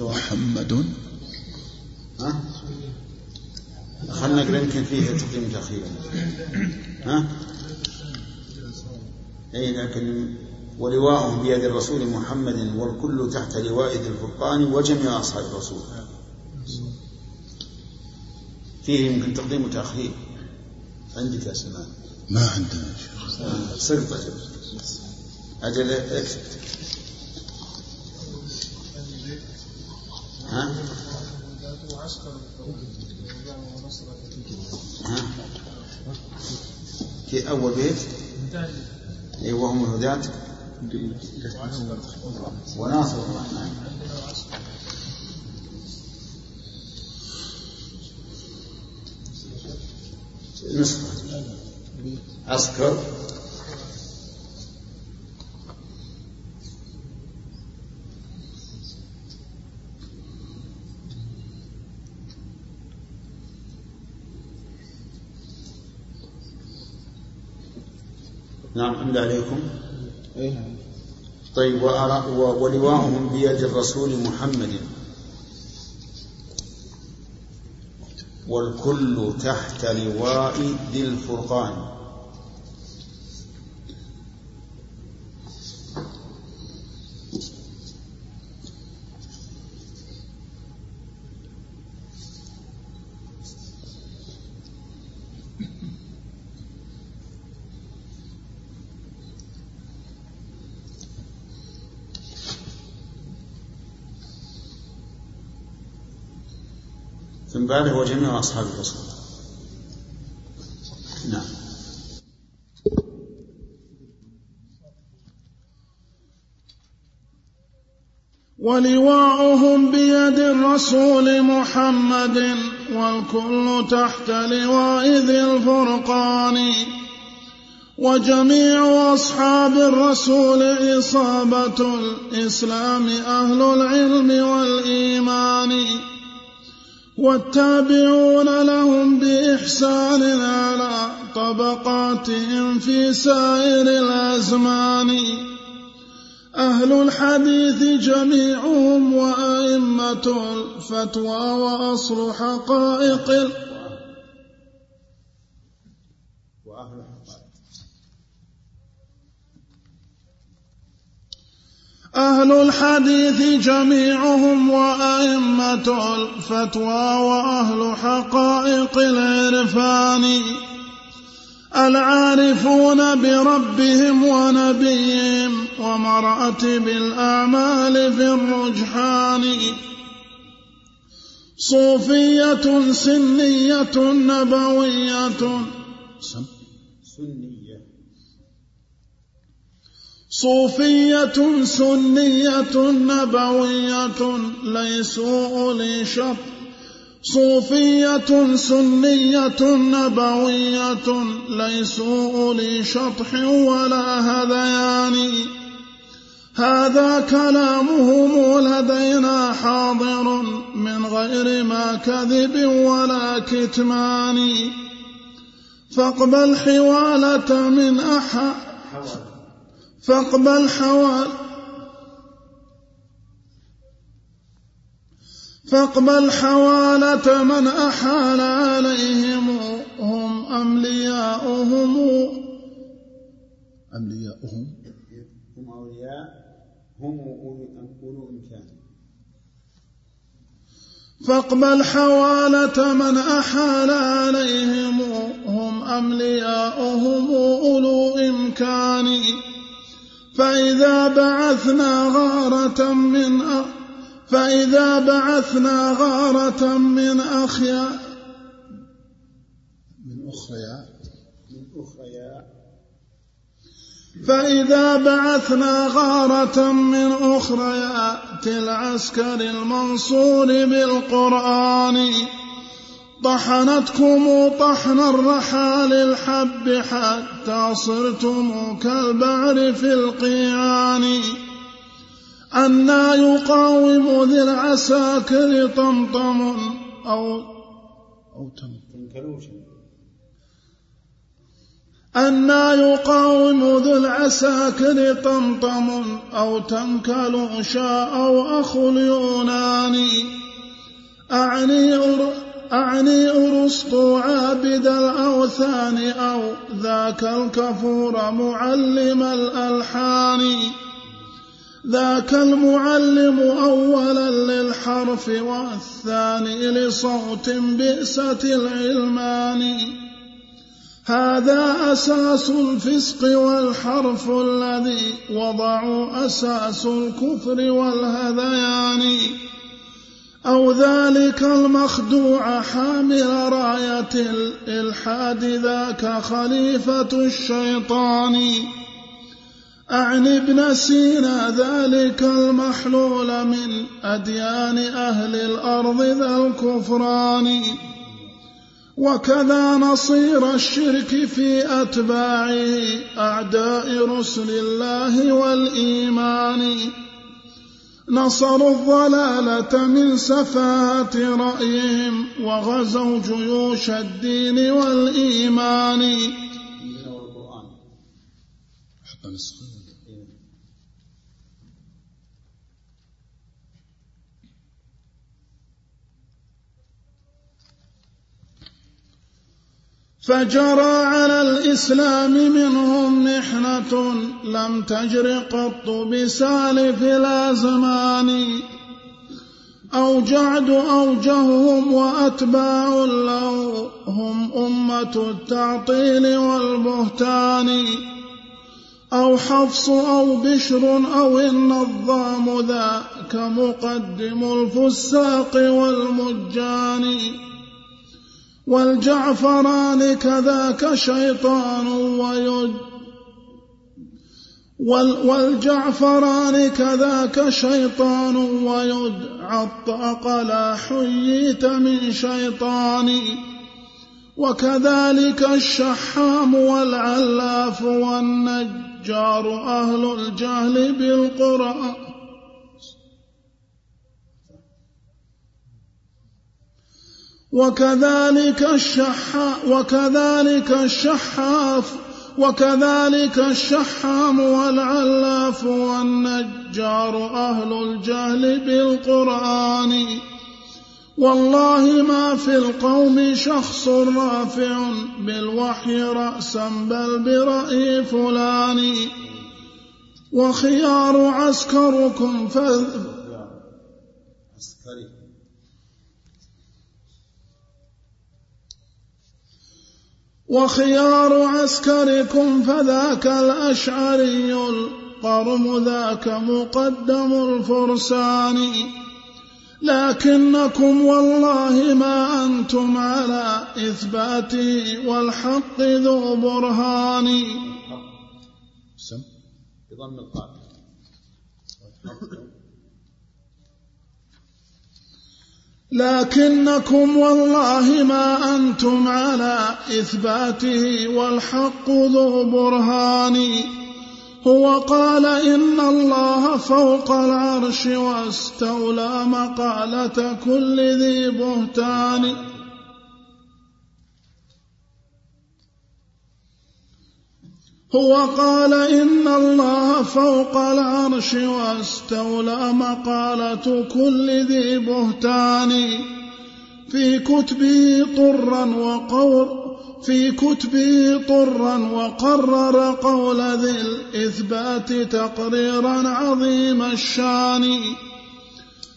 محمد. ها؟ خلنا نقرا يمكن فيه تقديم تأخير ها؟ أي لكن ولواءهم بيد الرسول محمد والكل تحت لواء ذي الفرقان وجميع أصحاب الرسول. فيه يمكن تقديم وتأخير. عندك يا سلمان ما عندنا. يا شيخ سقطة أجل اكتب ها؟ ها؟ في أول بيت؟ أي وهم الهداة. وناصر. الرحمن نسخة. عسكر. نعم أملى عليكم. طيب وأرى ولواءهم بيد الرسول محمد. والكل تحت لواء ذي الفرقان. بعده هو جميع أصحاب الرسول نعم. ولواؤهم بيد الرسول محمد والكل تحت لواء ذي الفرقان. وجميع أصحاب الرسول إصابة الإسلام أهل العلم والإيمان. والتابعون لهم بإحسان على طبقاتهم في سائر الأزمان. أهل الحديث جميعهم وأئمة الفتوى وأصل حقائق أهل الحديث جميعهم وأئمة الفتوى وأهل حقائق العرفان العارفون بربهم ونبيهم ومراتب الأعمال في الرجحان. صوفية سنية نبوية. سنية. صوفية سنية نبوية ليسوا أولي شط صوفية سنية نبوية ليسوا أولي شطح ولا هذيان. هذا كلامهم لدينا حاضر من غير ما كذب ولا كتمان. فاقبل حوالة من أحد. فاقبل حوال فاقبل حوالة من أحال عليهم هم أملياؤهم أملياؤهم هم أولياء هم أولو إمكان. فاقبل حوالة من أحال عليهم هم أملياؤهم أولو إمكان. فإذا بعثنا غارة من أ... فإذا بعثنا غارة من أخيا من أخريا. من أخريا. فإذا بعثنا غارة من أخريات العسكر المنصور بالقرآن. طحنتكم طحن الرحال الحب حتى صرتم كالبعر في القيعان. أنا يقاوم ذي العساكر طمطم أو أو أنا يقاوم ذو العساكر طمطم أو تنكلوشا أو أخو اليوناني أعني أعني أرسطو عابد الأوثان أو ذاك الكفور معلم الألحان. ذاك المعلم أولا للحرف والثاني لصوت بئسة العلمان. هذا أساس الفسق والحرف الذي وضعوا أساس الكفر والهذيان. أو ذلك المخدوع حامل راية الإلحاد ذاك خليفة الشيطان. أعني ابن سينا ذلك المحلول من أديان أهل الأرض ذا الكفران. وكذا نصير الشرك في أتباعه أعداء رسل الله والإيمان. نصروا الضلالة من سفاهة رأيهم وغزوا جيوش الدين والإيمان. حتى نسخة فجرى على الإسلام منهم محنة لم تجر قط بسالف الأزمان أو جعد أوجههم وأتباع له هم أمة التعطيل والبهتان. أو حفص أو بشر أو النظام ذاك مقدم الفساق والمجان. والجعفران كذاك شيطان ويد والجعفران كذاك شيطان ويدعى الطاق لا حييت من شيطان. وكذلك الشحام والعلاف والنجار أهل الجهل بالقرآن. وكذلك الشحا وكذلك الشحاف وكذلك الشحام والعلاف والنجار أهل الجهل بالقرآن. والله ما في القوم شخص رافع بالوحي رأسا بل برأي فلان. وخيار عسكركم فذ عسكري. وخيار عسكركم فذاك الأشعري القرم ذاك مقدم الفرسان. لكنكم والله ما أنتم على إثباته والحق ذو برهان. بضم القاف. لكنكم والله ما أنتم على إثباته والحق ذو برهان. هو قال إن الله فوق العرش واستولى مقالة كل ذي بهتان. هو قال إن الله فوق العرش واستولى مقالة كل ذي بهتان. في كتبه طرا وقور في كتبه طرا وقرر قول ذي الإثبات تقريرا عظيم الشان.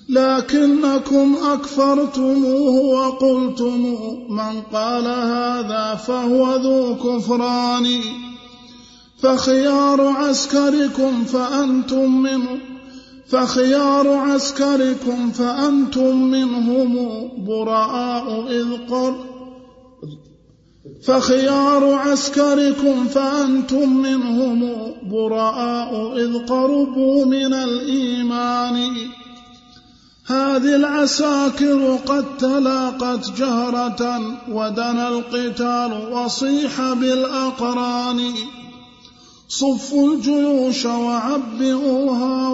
لكنكم أكفرتموه وقلتم من قال هذا فهو ذو فخيار عسكركم فأنتم منه فخيار عسكركم فأنتم منهم براء إذ قر فخيار عسكركم فأنتم منهم براء إذ قربوا من الإيمان. هذه العساكر قد تلاقت جهرة ودنا القتال وصيح بالأقران. صفوا الجيوش وعبئوها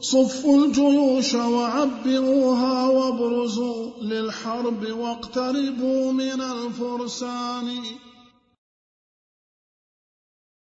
صفوا الجيوش وعبئوها وابرزوا للحرب واقتربوا من الفرسان.